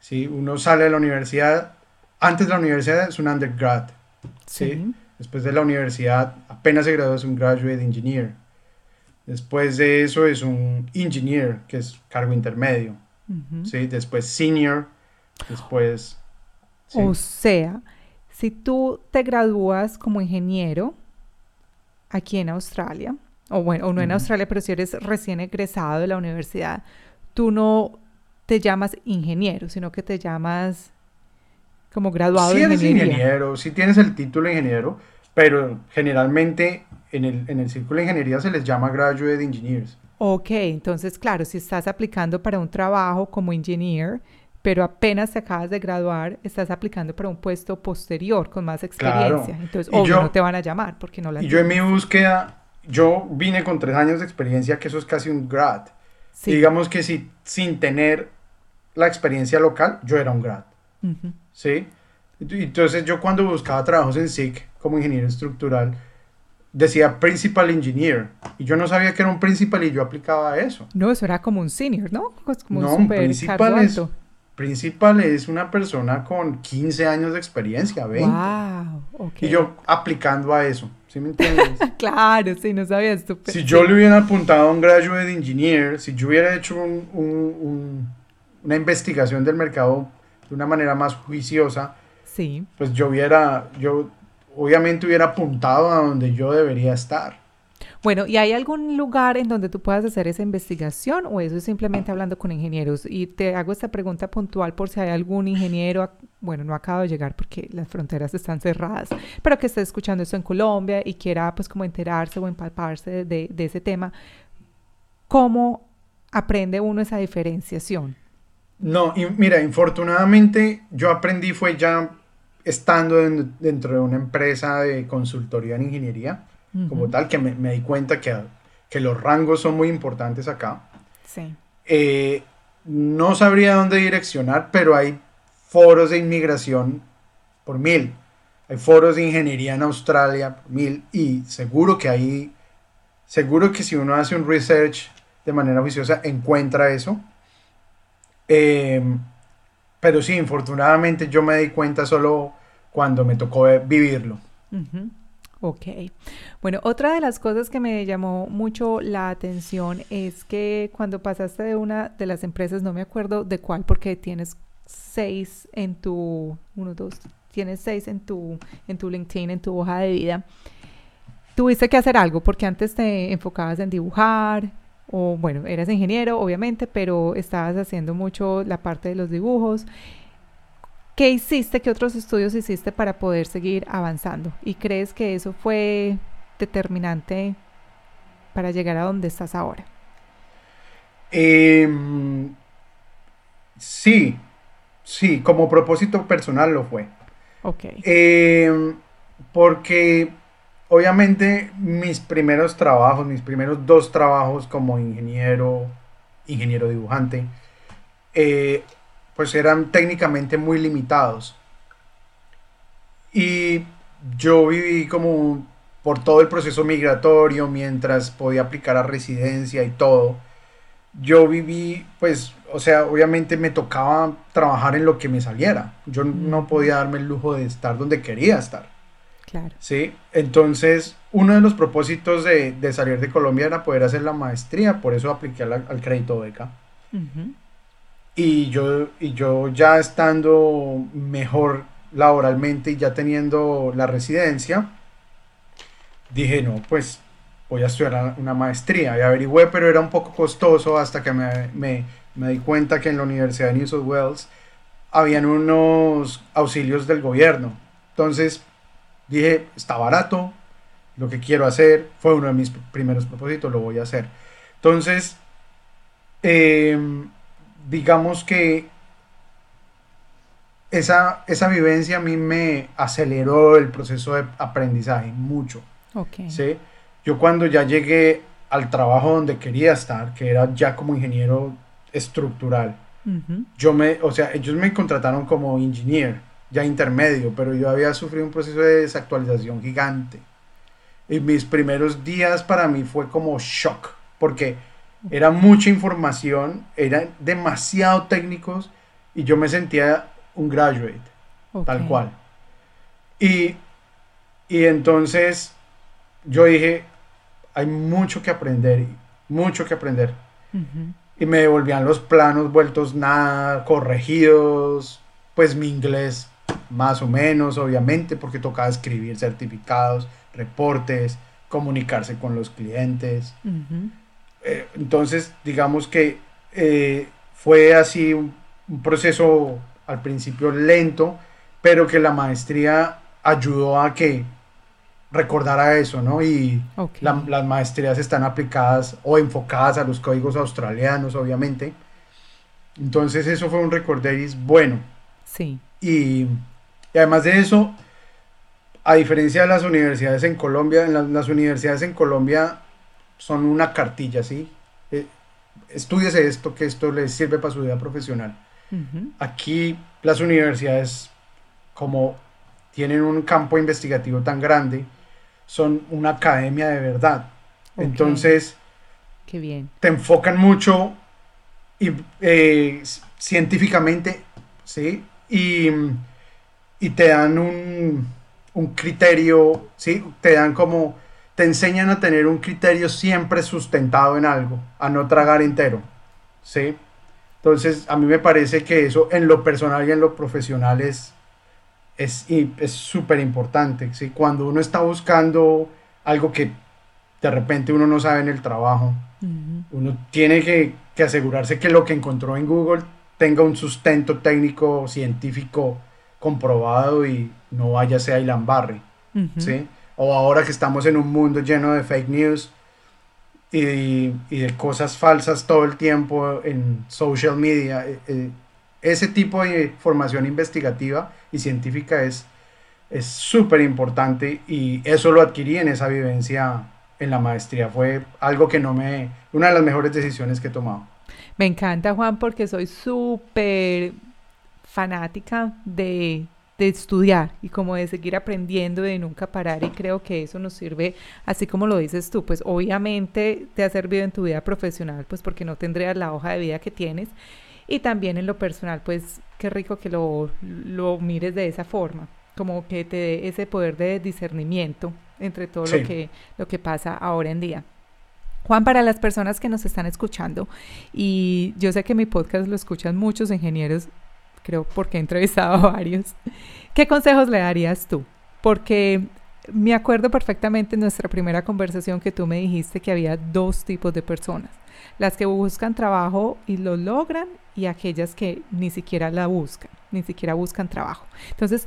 ¿sí? Uno sale de la universidad, antes de la universidad es un undergrad. ¿sí? Después de la universidad, apenas se graduó, es un graduate engineer. Después de eso es un engineer, que es cargo intermedio. ¿sí? Después senior, después... O sea, si tú te gradúas como ingeniero aquí en Australia, o bueno, o no en Australia, pero si eres recién egresado de la universidad, tú no te llamas ingeniero, sino que te llamas como graduado sí de eres ingeniero, sí tienes el título de ingeniero, pero generalmente en el, en el círculo de ingeniería se les llama graduate engineers. Ok, entonces claro, si estás aplicando para un trabajo como engineer, pero apenas te acabas de graduar, estás aplicando para un puesto posterior con más experiencia. Entonces, obvio, no te van a llamar porque no la Y yo en mi búsqueda, yo vine con tres años de experiencia, que eso es casi un grad. Digamos que si, sin tener la experiencia local, yo era un grad. ¿Sí? Entonces yo cuando buscaba trabajos en SIC como ingeniero estructural, decía Principal Engineer. Y yo no sabía que era un Principal y yo aplicaba a eso. No, eso era como un Senior, ¿no? Como no, un Principal es, Principal es una persona con 15 años de experiencia, 20. Wow, okay. Y yo aplicando a eso, ¿sí me entiendes? claro, sí, no sabía esto. Si yo le hubiera apuntado a un graduate engineer, si yo hubiera hecho un, una investigación del mercado de una manera más juiciosa, sí. pues yo hubiera, yo obviamente hubiera apuntado a donde yo debería estar. Bueno, ¿y hay algún lugar en donde tú puedas hacer esa investigación o eso es simplemente hablando con ingenieros? Y te hago esta pregunta puntual por si hay algún ingeniero, bueno, no acaba de llegar porque las fronteras están cerradas, pero que esté escuchando esto en Colombia y quiera pues como enterarse o empalparse de, ese tema. ¿Cómo aprende uno esa diferenciación? No, mira, infortunadamente yo aprendí fue ya estando dentro de una empresa de consultoría en ingeniería, como tal, que me, di cuenta que, que, los rangos son muy importantes acá. Sí. Eh, no sabría dónde direccionar, pero hay foros de inmigración por mil. Hay foros de ingeniería en Australia por mil. Y seguro que hay, seguro que si uno hace un research de manera oficiosa, encuentra eso. Eh, pero sí, infortunadamente yo me di cuenta solo cuando me tocó vivirlo. Ok. Bueno, otra de las cosas que me llamó mucho la atención es que cuando pasaste de una de las empresas, no me acuerdo de cuál, porque tienes seis en tu, uno, dos, tienes seis en tu, en tu LinkedIn, en tu hoja de vida. Tuviste que hacer algo porque antes te enfocabas en dibujar, o bueno, eras ingeniero, obviamente, pero estabas haciendo mucho la parte de los dibujos. ¿Qué hiciste, qué otros estudios hiciste para poder seguir avanzando? ¿Y crees que eso fue determinante para llegar a donde estás ahora? Em, sí, sí, como propósito personal lo fue. Ok. Em, porque obviamente mis primeros trabajos, mis primeros dos trabajos como ingeniero, ingeniero dibujante, eh, pues eran técnicamente muy limitados. Y yo viví como por todo el proceso migratorio mientras podía aplicar a residencia y todo. Yo viví, pues, o sea, obviamente me tocaba trabajar en lo que me saliera. Yo no podía darme el lujo de estar donde quería estar. Claro. Sí, entonces uno de los propósitos de, salir de Colombia era poder hacer la maestría, por eso apliqué al, crédito beca. Y, yo, y yo ya estando mejor laboralmente y ya teniendo la residencia, dije, no, pues voy a estudiar una maestría. Y averigüé, pero era un poco costoso hasta que me, me, me di cuenta que en la Universidad de New South Wales habían unos auxilios del gobierno. Entonces, Dije, está barato, lo que quiero hacer, fue uno de mis primeros propósitos, lo voy a hacer. Entonces, em, digamos que esa, esa vivencia a mí me aceleró el proceso de aprendizaje mucho. Okay. ¿sí? Yo cuando ya llegué al trabajo donde quería estar, que era ya como ingeniero estructural, yo me, o sea, ellos me contrataron como ingeniero ya intermedio, pero yo había sufrido un proceso de desactualización gigante. Y mis primeros días para mí fue como shock, porque era mucha información, eran demasiado técnicos y yo me sentía un graduate, tal cual. Y, y entonces yo dije, hay mucho que aprender, mucho que aprender. Y me devolvían los planos vueltos nada, corregidos, pues mi inglés más o menos, obviamente, porque tocaba escribir certificados, reportes, comunicarse con los clientes. Eh, entonces, digamos que eh, fue así un, proceso al principio lento, pero que la maestría ayudó a que recordara eso, ¿no? Y las maestrías están aplicadas o enfocadas a los códigos australianos, obviamente. Entonces eso fue un recorderis bueno. Sí. Y, además de eso, a diferencia de las universidades en Colombia, en las, universidades en Colombia son una cartilla, ¿sí? Eh, esto, que esto les sirve para su vida profesional. Aquí las universidades, como tienen un campo investigativo tan grande, son una academia de verdad. Entonces, Qué bien. te enfocan mucho y, eh, científicamente, ¿sí? Y, y te dan un, un criterio, ¿sí? Te dan como, te enseñan a tener un criterio siempre sustentado en algo, a no tragar entero, ¿sí? Entonces, a mí me parece que eso en lo personal y en lo profesional es es súper importante. ¿sí? Cuando uno está buscando algo que de repente uno no sabe en el trabajo, uno tiene que, que, asegurarse que lo que encontró en Google tenga un sustento técnico, científico comprobado y no vaya a ser Barry. ¿sí? O ahora que estamos en un mundo lleno de fake news y, de cosas falsas todo el tiempo en social media. Eh, eh, ese tipo de formación investigativa y científica es súper importante y eso lo adquirí en esa vivencia en la maestría. Fue algo que no me, una de las mejores decisiones que he tomado. Me encanta Juan porque soy súper fanática de, de estudiar y como de seguir aprendiendo, de nunca parar y creo que eso nos sirve, así como lo dices tú, pues obviamente te ha servido en tu vida profesional, pues porque no tendrías la hoja de vida que tienes y también en lo personal, pues qué rico que lo, lo mires de esa forma, como que te dé ese poder de discernimiento entre todo lo, que, lo que pasa ahora en día. Juan, para las personas que nos están escuchando, y yo sé que mi podcast lo escuchan muchos ingenieros, creo porque he entrevistado a varios, ¿qué consejos le darías tú? Porque me acuerdo perfectamente en nuestra primera conversación que tú me dijiste que había dos tipos de personas las que buscan trabajo y lo logran y aquellas que ni siquiera la buscan, ni siquiera buscan trabajo. Entonces,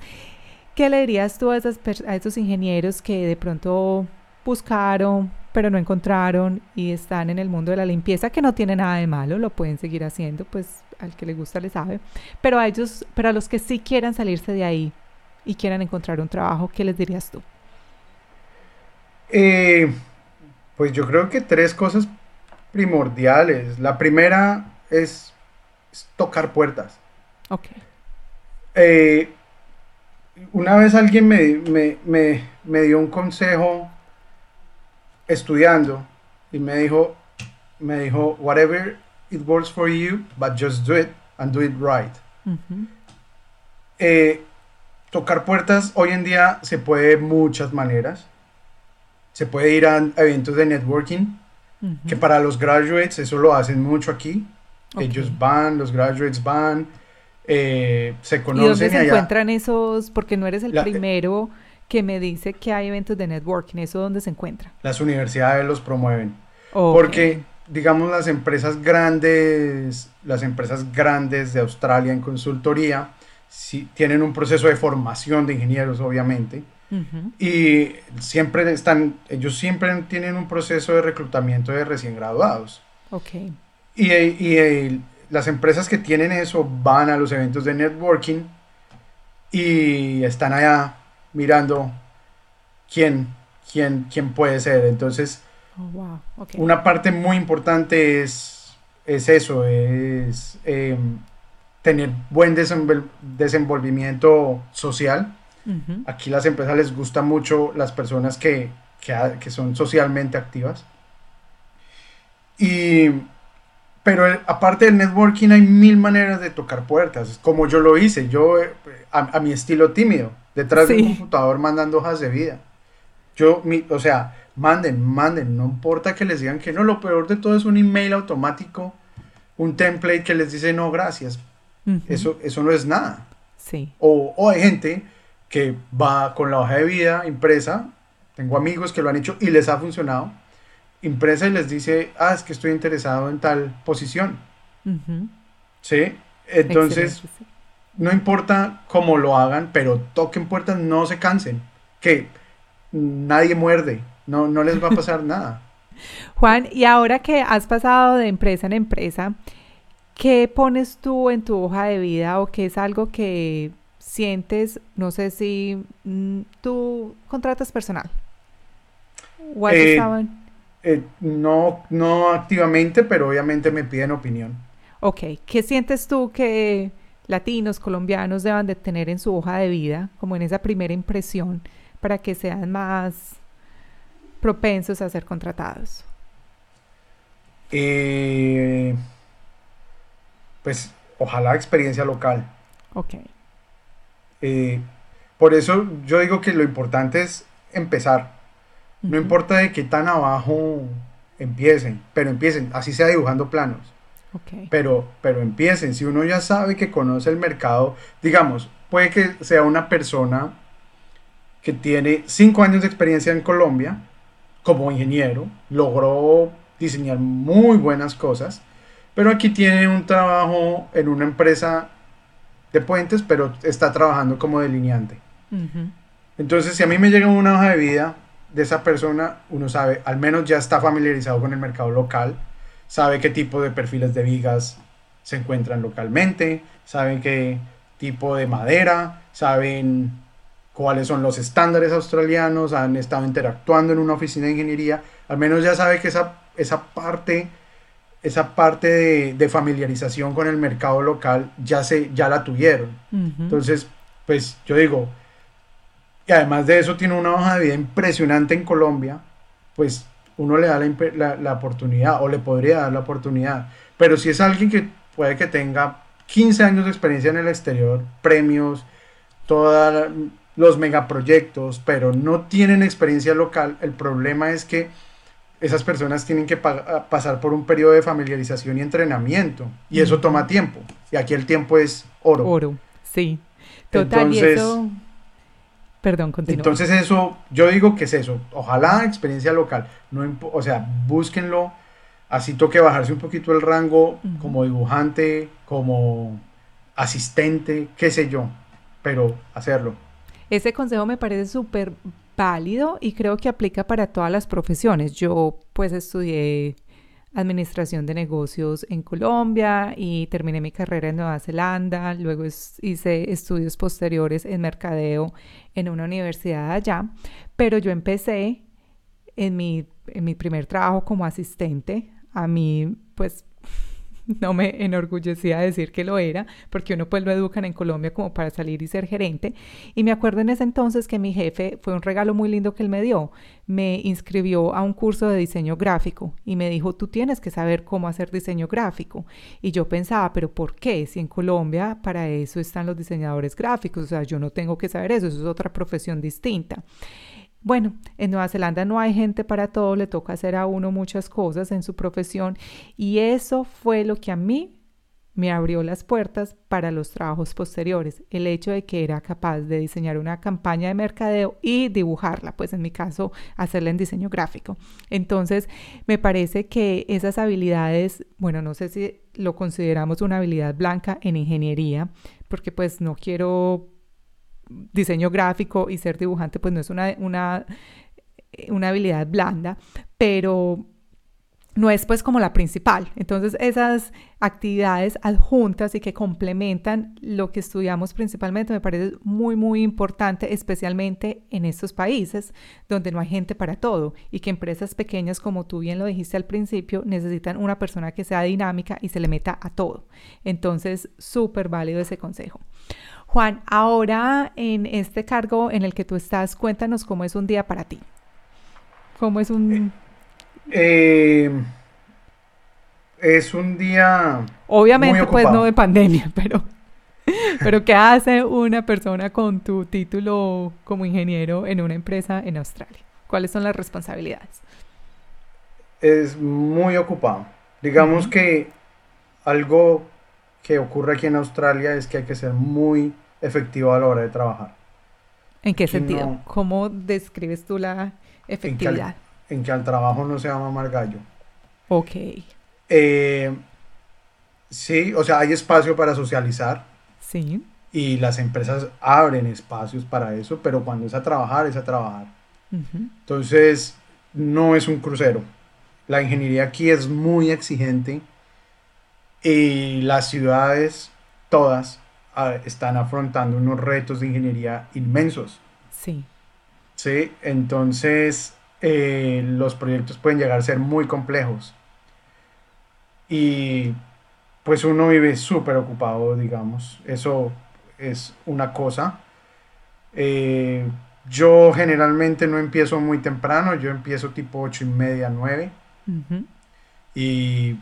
¿qué le dirías tú a, a esos ingenieros que de pronto buscaron, pero no encontraron y están en el mundo de la limpieza, que no tiene nada de malo, lo pueden seguir haciendo, pues al que le gusta le sabe, pero a ellos, pero a los que sí quieran salirse de ahí y quieran encontrar un trabajo, ¿qué les dirías tú? Eh, pues yo creo que tres cosas primordiales. La primera es, tocar puertas. Ok. Eh, una vez alguien me, me, dio un consejo estudiando y me dijo, me dijo, whatever it works for you, but just do it and do it right. Eh, tocar puertas hoy en día se puede de muchas maneras. Se puede ir a eventos de networking, que para los graduates eso lo hacen mucho aquí. Ellos van, los graduates van, eh, se conocen. ¿Y dónde se encuentran esos? Porque no eres el primero que me dice que hay eventos de networking. ¿Eso dónde se encuentra? Las universidades los promueven. Porque, digamos, las empresas grandes, las empresas grandes de Australia en consultoría, sí, tienen un proceso de formación de ingenieros, obviamente y siempre están, ellos siempre tienen un proceso de reclutamiento de recién graduados. Ok. Y, y, las empresas que tienen eso van a los eventos de networking y están allá mirando quién, quién, quién puede ser. Entonces, oh, una parte muy importante es, es eso, es em, tener buen desenvolvimiento social. Aquí las empresas les gusta mucho las personas que, que, son socialmente activas. Y, pero aparte del networking hay mil maneras de tocar puertas, como yo lo hice, yo eh, a, mi estilo tímido, detrás de un computador mandando hojas de vida. Yo, mi, o sea, manden, manden, no importa que les digan que no, lo peor de todo es un email automático, un template que les dice no, gracias. eso, eso no es nada. Sí. O, o hay gente que va con la hoja de vida impresa. Tengo amigos que lo han hecho y les ha funcionado. Impresa y les dice, ah, es que estoy interesado en tal posición. ¿Sí? Entonces, no importa cómo lo hagan, pero toquen puertas, no se cansen. Que nadie muerde, no, no les va a pasar nada. Juan, y ahora que has pasado de empresa en empresa, ¿qué pones tú en tu hoja de vida o qué es algo que sientes, no sé si mm, tú contratas personal. Eh, eh, no, no activamente, pero obviamente me piden opinión. Ok, ¿qué sientes tú que latinos, colombianos deban de tener en su hoja de vida, como en esa primera impresión, para que sean más, propensos a ser contratados? Eh, pues ojalá experiencia local. Ok. Eh, por eso yo digo que lo importante es empezar. No importa de qué tan abajo empiecen, pero empiecen, así sea dibujando planos. Okay. Pero, pero empiecen, si uno ya sabe que conoce el mercado, digamos, puede que sea una persona que tiene cinco años de experiencia en Colombia como ingeniero, logró diseñar muy buenas cosas, pero aquí tiene un trabajo en una empresa de puentes, pero está trabajando como delineante. Entonces, si a mí me llega una hoja de vida de esa persona, uno sabe, al menos ya está familiarizado con el mercado local, sabe qué tipo de perfiles de vigas se encuentran localmente, saben qué tipo de madera, saben cuáles son los estándares australianos, han estado interactuando en una oficina de ingeniería, al menos ya sabe que esa, esa parte, esa parte de, familiarización con el mercado local ya, se, ya la tuvieron. Entonces, pues yo digo, y además de eso tiene una hoja de vida impresionante en Colombia, pues uno le da la, la, oportunidad o le podría dar la oportunidad. Pero si es alguien que puede que tenga 15 años de experiencia en el exterior, premios, todos los megaproyectos, pero no tienen experiencia local, el problema es que esas personas tienen que pasar por un periodo de familiarización y entrenamiento y eso toma tiempo y aquí el tiempo es oro. Oro, sí. Total, y eso Perdón, continúa. Entonces eso, yo digo que es eso. Ojalá experiencia local. No, o sea, búsquenlo. Así toque bajarse un poquito el rango como dibujante, como asistente, qué sé yo. Pero hacerlo. Ese consejo me parece súper válido y creo que aplica para todas las profesiones. Yo pues estudié administración de negocios en Colombia y terminé mi carrera en Nueva Zelanda, luego hice estudios posteriores en mercadeo en una universidad allá, pero yo empecé en mi, en mi primer trabajo como asistente, a mí pues no me enorgullecía decir que lo era, porque uno pues lo educan en Colombia como para salir y ser gerente. Y me acuerdo en ese entonces que mi jefe, fue un regalo muy lindo que él me dio, me inscribió a un curso de diseño gráfico y me dijo, tú tienes que saber cómo hacer diseño gráfico. Y yo pensaba, pero ¿por qué? Si en Colombia para eso están los diseñadores gráficos, o sea, yo no tengo que saber eso, eso es otra profesión distinta. Bueno, en Nueva Zelanda no hay gente para todo, le toca hacer a uno muchas cosas en su profesión y eso fue lo que a mí me abrió las puertas para los trabajos posteriores, el hecho de que era capaz de diseñar una campaña de mercadeo y dibujarla, pues en mi caso hacerla en diseño gráfico. Entonces, me parece que esas habilidades, bueno, no sé si lo consideramos una habilidad blanca en ingeniería, porque pues no quiero diseño gráfico y ser dibujante pues no es una, una, una habilidad blanda, pero no es pues como la principal. Entonces esas actividades adjuntas y que complementan lo que estudiamos principalmente me parece muy muy importante, especialmente en estos países donde no hay gente para todo y que empresas pequeñas como tú bien lo dijiste al principio necesitan una persona que sea dinámica y se le meta a todo. Entonces súper válido ese consejo. Juan, ahora en este cargo en el que tú estás, cuéntanos cómo es un día para ti. ¿Cómo es un... Eh, es un día... Obviamente, pues no de pandemia, pero... Pero ¿qué hace una persona con tu título como ingeniero en una empresa en Australia? ¿Cuáles son las responsabilidades? Es muy ocupado. Digamos que algo que ocurre aquí en Australia es que hay que ser muy efectivo a la hora de trabajar. ¿En qué sentido? ¿Cómo describes tú la efectividad? En que al, trabajo no se llama mal gallo. Ok. Eh, sí, o sea, hay espacio para socializar. Sí. Y las empresas abren espacios para eso, pero cuando es a trabajar, es a trabajar. Entonces, no es un crucero. La ingeniería aquí es muy exigente y las ciudades, todas, están afrontando unos retos de ingeniería inmensos. Sí. Sí, entonces eh, los proyectos pueden llegar a ser muy complejos. Y pues uno vive súper ocupado, digamos. Eso es una cosa. Eh, yo generalmente no empiezo muy temprano, yo empiezo tipo ocho y media, 9 y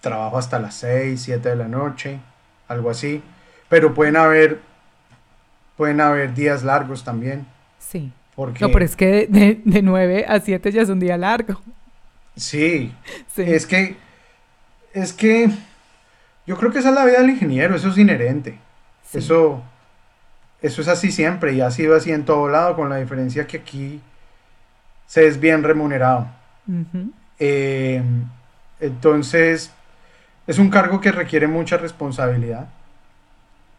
trabajo hasta las 6, 7 de la noche, algo así. Pero pueden haber, pueden haber días largos también. Sí. Porque... No, pero es que de, de 9 a 7 ya es un día largo. Sí. sí. Es que, es que, yo creo que esa es la vida del ingeniero, eso es inherente. Eso, eso es así siempre y ha sido así en todo lado, con la diferencia que aquí se es bien remunerado. Eh, entonces, es un cargo que requiere mucha responsabilidad,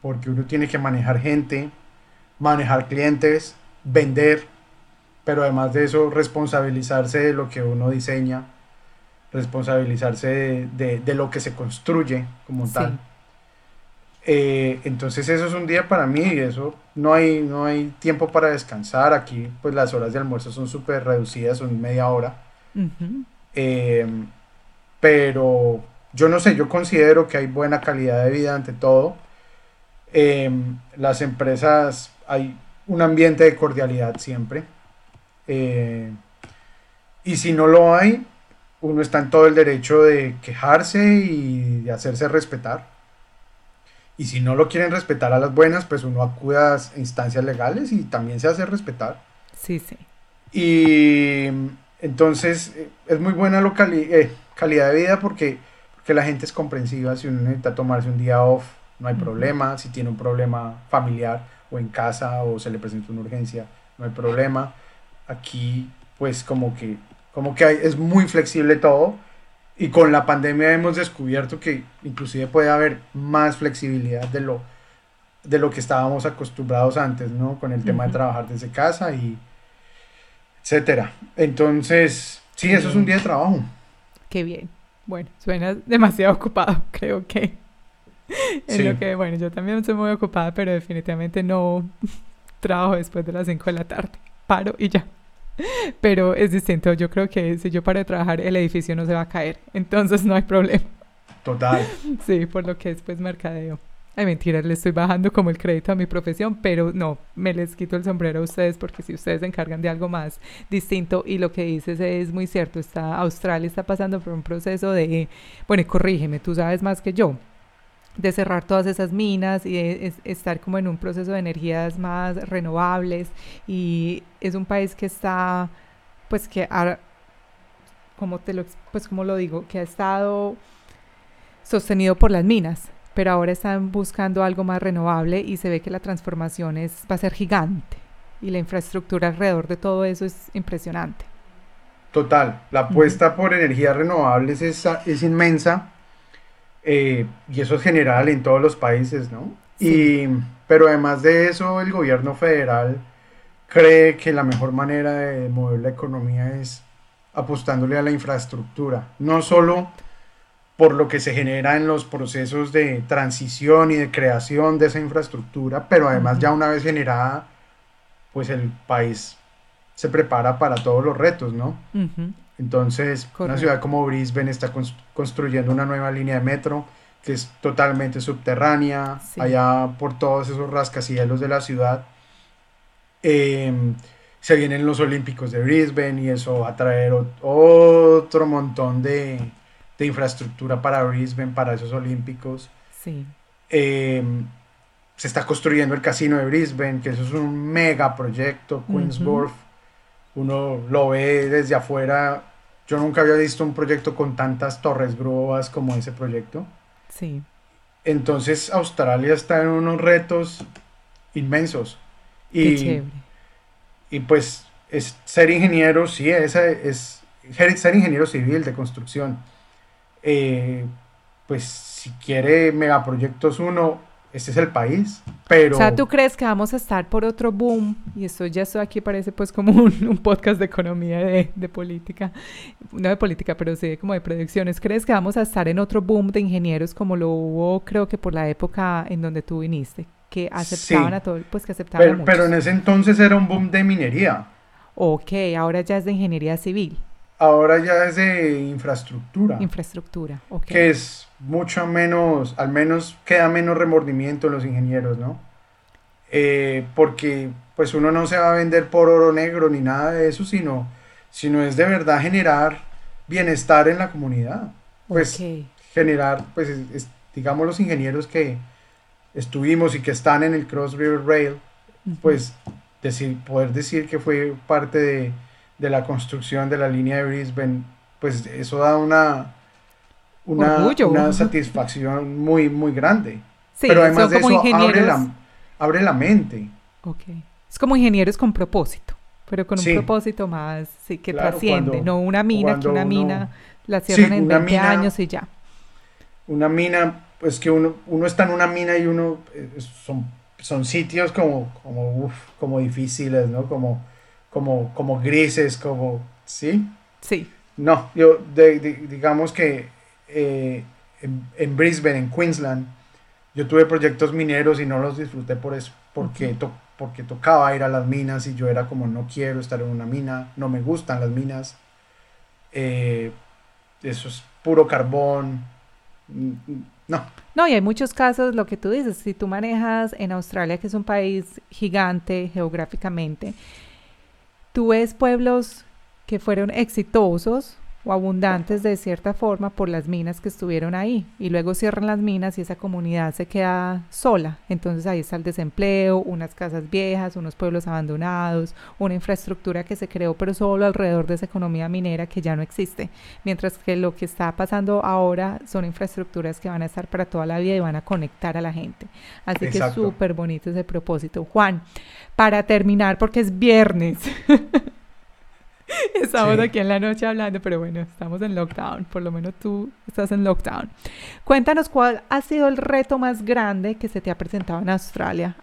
porque uno tiene que manejar gente, manejar clientes, vender, pero además de eso, responsabilizarse de lo que uno diseña, responsabilizarse de, lo que se construye como tal. Eh, entonces eso es un día para mí y eso no hay, no hay tiempo para descansar. Aquí pues las horas de almuerzo son súper reducidas, son media hora. Eh, pero yo no sé, yo considero que hay buena calidad de vida ante todo. Eh, las empresas, hay un ambiente de cordialidad siempre. y si no lo hay, uno está en todo el derecho de quejarse y de hacerse respetar. Y si no lo quieren respetar a las buenas, pues uno acude a instancias legales y también se hace respetar. Sí, sí. Y entonces eh, es muy buena eh, calidad de vida porque, porque la gente es comprensiva. Si uno necesita tomarse un día off, no hay problema. Si tiene un problema familiar o en casa o se le presenta una urgencia, no hay problema. Aquí, pues como que, como que es muy flexible todo y con la pandemia hemos descubierto que inclusive puede haber más flexibilidad de lo, de lo que estábamos acostumbrados antes, ¿no? Con el tema de trabajar desde casa y etcétera. Entonces, sí, eso es un día de trabajo. Qué bien. Bueno, suena demasiado ocupado, creo que. En lo que, bueno, yo también soy muy ocupada, pero definitivamente no trabajo después de las 5 de la tarde. Paro y ya. Pero es distinto, yo creo que si yo paro de trabajar, el edificio no se va a caer, entonces no hay problema. Total. Sí, por lo que es pues mercadeo. Ay, mentira, le estoy bajando como el crédito a mi profesión, pero no, me les quito el sombrero a ustedes porque si ustedes se encargan de algo más distinto y lo que dices es muy cierto, está Australia está pasando por un proceso de, bueno, corrígeme, tú sabes más que yo, de cerrar todas esas minas y de estar como en un proceso de energías más renovables y es un país que está pues que como te lo pues como lo digo que ha estado sostenido por las minas pero ahora están buscando algo más renovable y se ve que la transformación es va a ser gigante. Y la infraestructura alrededor de todo eso es impresionante. Total la apuesta por energías renovables es, es inmensa eh, y eso es general en todos los países, ¿no? Y, pero además de eso, el gobierno federal cree que la mejor manera de mover la economía es apostándole a la infraestructura, no solo por lo que se genera en los procesos de transición y de creación de esa infraestructura, pero además ya una vez generada, pues el país se prepara para todos los retos, ¿no? Entonces, una ciudad como Brisbane está construyendo una nueva línea de metro que es totalmente subterránea, allá por todos esos rascacielos de la ciudad. Em, se vienen los Olímpicos de Brisbane y eso va a traer otro montón de, infraestructura para Brisbane, para esos Olímpicos. Sí. Em, se está construyendo el casino de Brisbane, que eso es un mega proyecto, Queen's Uno lo ve desde afuera yo nunca había visto un proyecto con tantas torres grúas como ese proyecto. Sí. Entonces Australia está en unos retos inmensos. Y, y pues es ser ingeniero, sí, esa es ser ingeniero civil de construcción. Eh, pues si quiere megaproyectos uno, este es el país, pero... O sea, ¿tú crees que vamos a estar por otro boom? Y esto ya esto aquí parece pues como un, podcast de economía, de, de, política, no de política, pero sí como de predicciones. ¿Crees que vamos a estar en otro boom de ingenieros como lo hubo creo que por la época en donde tú viniste? Que aceptaban a todo, pues que aceptaban pero, pero en ese entonces era un boom de minería. Ok, ahora ya es de ingeniería civil. Ahora ya es de infraestructura. Infraestructura, ok. Que es mucho menos, al menos queda menos remordimiento en los ingenieros, ¿no? Eh, porque pues uno no se va a vender por oro negro ni nada de eso, sino, sino es de verdad generar bienestar en la comunidad. Pues generar, pues digamos los ingenieros que estuvimos y que están en el Cross River Rail, pues decir, poder decir que fue parte de, de, la construcción de la línea de Brisbane, pues eso da una, una, una satisfacción muy, muy grande. Pero además de eso abre la, abre la mente. Okay. Es como ingenieros con propósito, pero con un propósito más, sí, que trasciende, no una mina, que una mina la cierran en 20 años y ya. Una mina, pues que uno, uno está en una mina y uno, eh, son, son sitios como, como, como difíciles, ¿no? Como, como, como grises, como, ¿sí? Sí. No, yo, digamos que eh, en, Brisbane, en Queensland, yo tuve proyectos mineros y no los disfruté por eso, porque, porque tocaba ir a las minas y yo era como, no quiero estar en una mina, no me gustan las minas, eh, eso es puro carbón, no. No, y hay muchos casos, lo que tú dices, si tú manejas en Australia, que es un país gigante geográficamente, tú ves pueblos que fueron exitosos o abundantes de cierta forma por las minas que estuvieron ahí y luego cierran las minas y esa comunidad se queda sola. Entonces ahí está el desempleo, unas casas viejas, unos pueblos abandonados, una infraestructura que se creó pero solo alrededor de esa economía minera que ya no existe. Mientras que lo que está pasando ahora son infraestructuras que van a estar para toda la vida y van a conectar a la gente. Así que súper bonito ese propósito. Juan, para terminar, porque es viernes. Estamos aquí en la noche hablando, pero bueno, estamos en lockdown, por lo menos tú estás en lockdown. Cuéntanos cuál ha sido el reto más grande que se te ha presentado en Australia,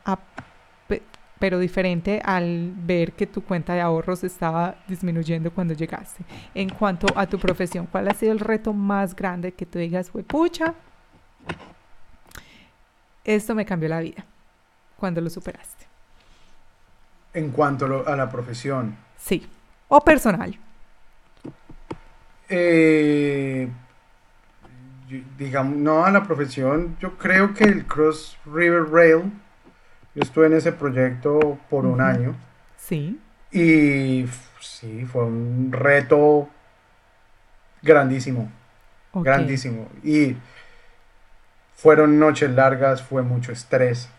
pero diferente al ver que tu cuenta de ahorros estaba disminuyendo cuando llegaste. En cuanto a tu profesión, ¿cuál ha sido el reto más grande que tú digas, fue pucha? Esto me cambió la vida cuando lo superaste. En cuanto a la profesión. Sí o personal? Eh, digamos, no a la profesión, yo creo que el Cross River Rail, yo estuve en ese proyecto por un año. Sí. Y sí, fue un reto grandísimo. Grandísimo. Y fueron noches largas, fue mucho estrés.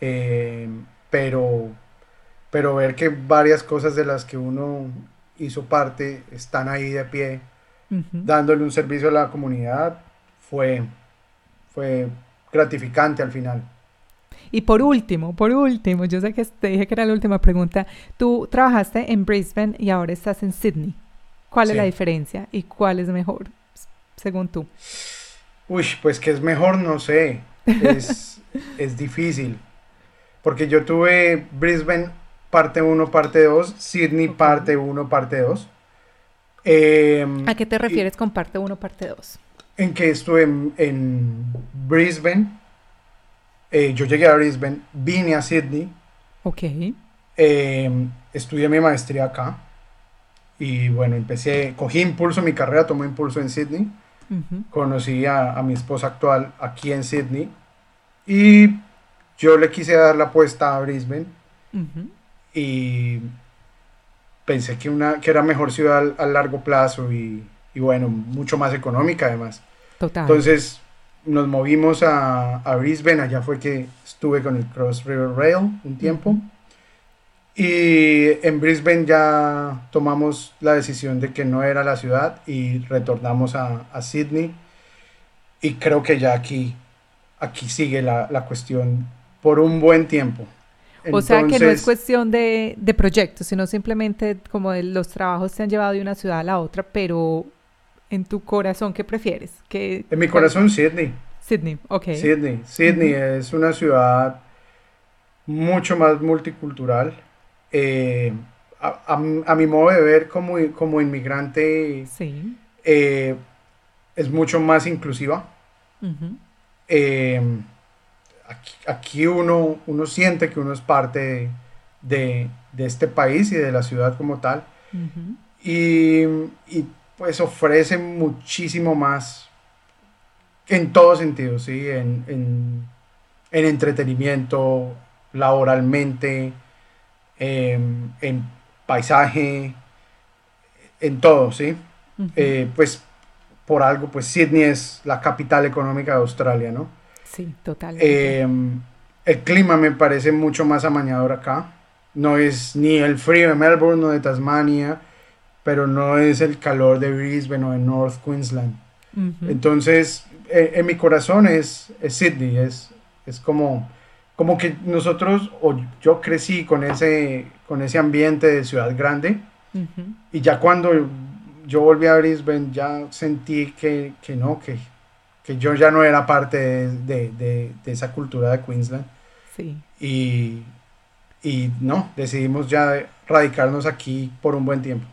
Eh, pero pero ver que varias cosas de las que uno hizo parte están ahí de pie, dándole un servicio a la comunidad, fue, fue gratificante al final. Y por último, por último, yo sé que te dije que era la última pregunta, tú trabajaste en Brisbane y ahora estás en Sydney. ¿Cuál es la diferencia y cuál es mejor, según tú? Uy, pues que es mejor, no sé. Es, es difícil. Porque yo tuve Brisbane parte 1, parte 2, Sydney parte 1, parte 2. Em, ¿A qué te refieres con parte 1, parte 2? En que estuve en, Brisbane, eh, yo llegué a Brisbane, vine a Sydney. Ok. Em, estudié mi maestría acá. Y bueno, empecé, cogí impulso en mi carrera, tomé impulso en Sydney. Conocí a, mi esposa actual aquí en Sydney. Y yo le quise dar la apuesta a Brisbane y pensé que, una, que era mejor ciudad a largo plazo y, bueno, mucho más económica además. Total. Entonces nos movimos a, a, Brisbane, allá fue que estuve con el Cross River Rail un tiempo. Y en Brisbane ya tomamos la decisión de que no era la ciudad y retornamos a, a Sydney. Y creo que ya aquí, aquí sigue la, la cuestión por un buen tiempo o sea que no es cuestión de, de proyectos, sino simplemente como de los trabajos te han llevado de una ciudad a la otra, pero en tu corazón, ¿qué prefieres? ¿Qué, en mi corazón, Sydney. Sydney, ok. Sydney. Sydney es una ciudad mucho más multicultural. Eh, a, a, mi modo de ver como, como inmigrante, sí. Eh, es mucho más inclusiva aquí, uno, uno siente que uno es parte de, este país y de la ciudad como tal. y, pues ofrece muchísimo más en todo sentido, ¿sí? En, entretenimiento, laboralmente, em, en paisaje, en todo, ¿sí? Eh, pues por algo, pues Sydney es la capital económica de Australia, ¿no? Sí, total. Em, el clima me parece mucho más amañador acá. No es ni el frío de Melbourne o de Tasmania, pero no es el calor de Brisbane o de North Queensland. Entonces, eh, en mi corazón es, Sydney, es, es como, como que nosotros, o yo crecí con ese, con ese ambiente de ciudad grande, y ya cuando yo volví a Brisbane ya sentí que, no, que, que, yo ya no era parte de, esa cultura de Queensland. Sí. Y, y no, decidimos ya radicarnos aquí por un buen tiempo.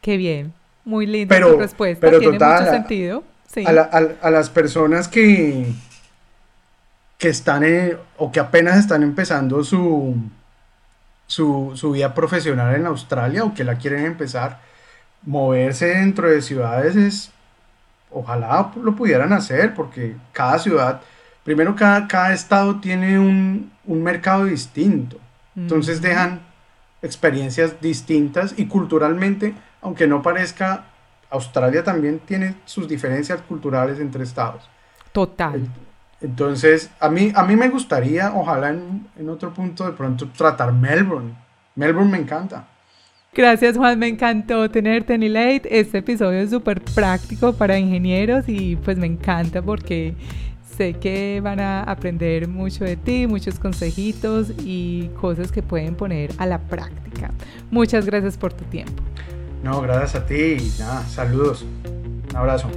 Qué bien, muy linda tu respuesta, pero tiene mucho sentido. A, las personas que, que están o que apenas están empezando su, su, su vida profesional en Australia o que la quieren empezar, moverse dentro de ciudades es, ojalá lo pudieran hacer, porque cada ciudad, primero cada, cada estado tiene un, mercado distinto, entonces dejan experiencias distintas y culturalmente, aunque no parezca, Australia también tiene sus diferencias culturales entre estados. Total. Entonces, a mí, a mí me gustaría, ojalá en, en otro punto de pronto, tratar Melbourne. Melbourne me encanta. Gracias Juan, me encantó tenerte en Elate. Este episodio es súper práctico para ingenieros y pues me encanta porque sé que van a aprender mucho de ti, muchos consejitos y cosas que pueden poner a la práctica. Muchas gracias por tu tiempo. No, gracias a ti y nada, saludos. Un abrazo.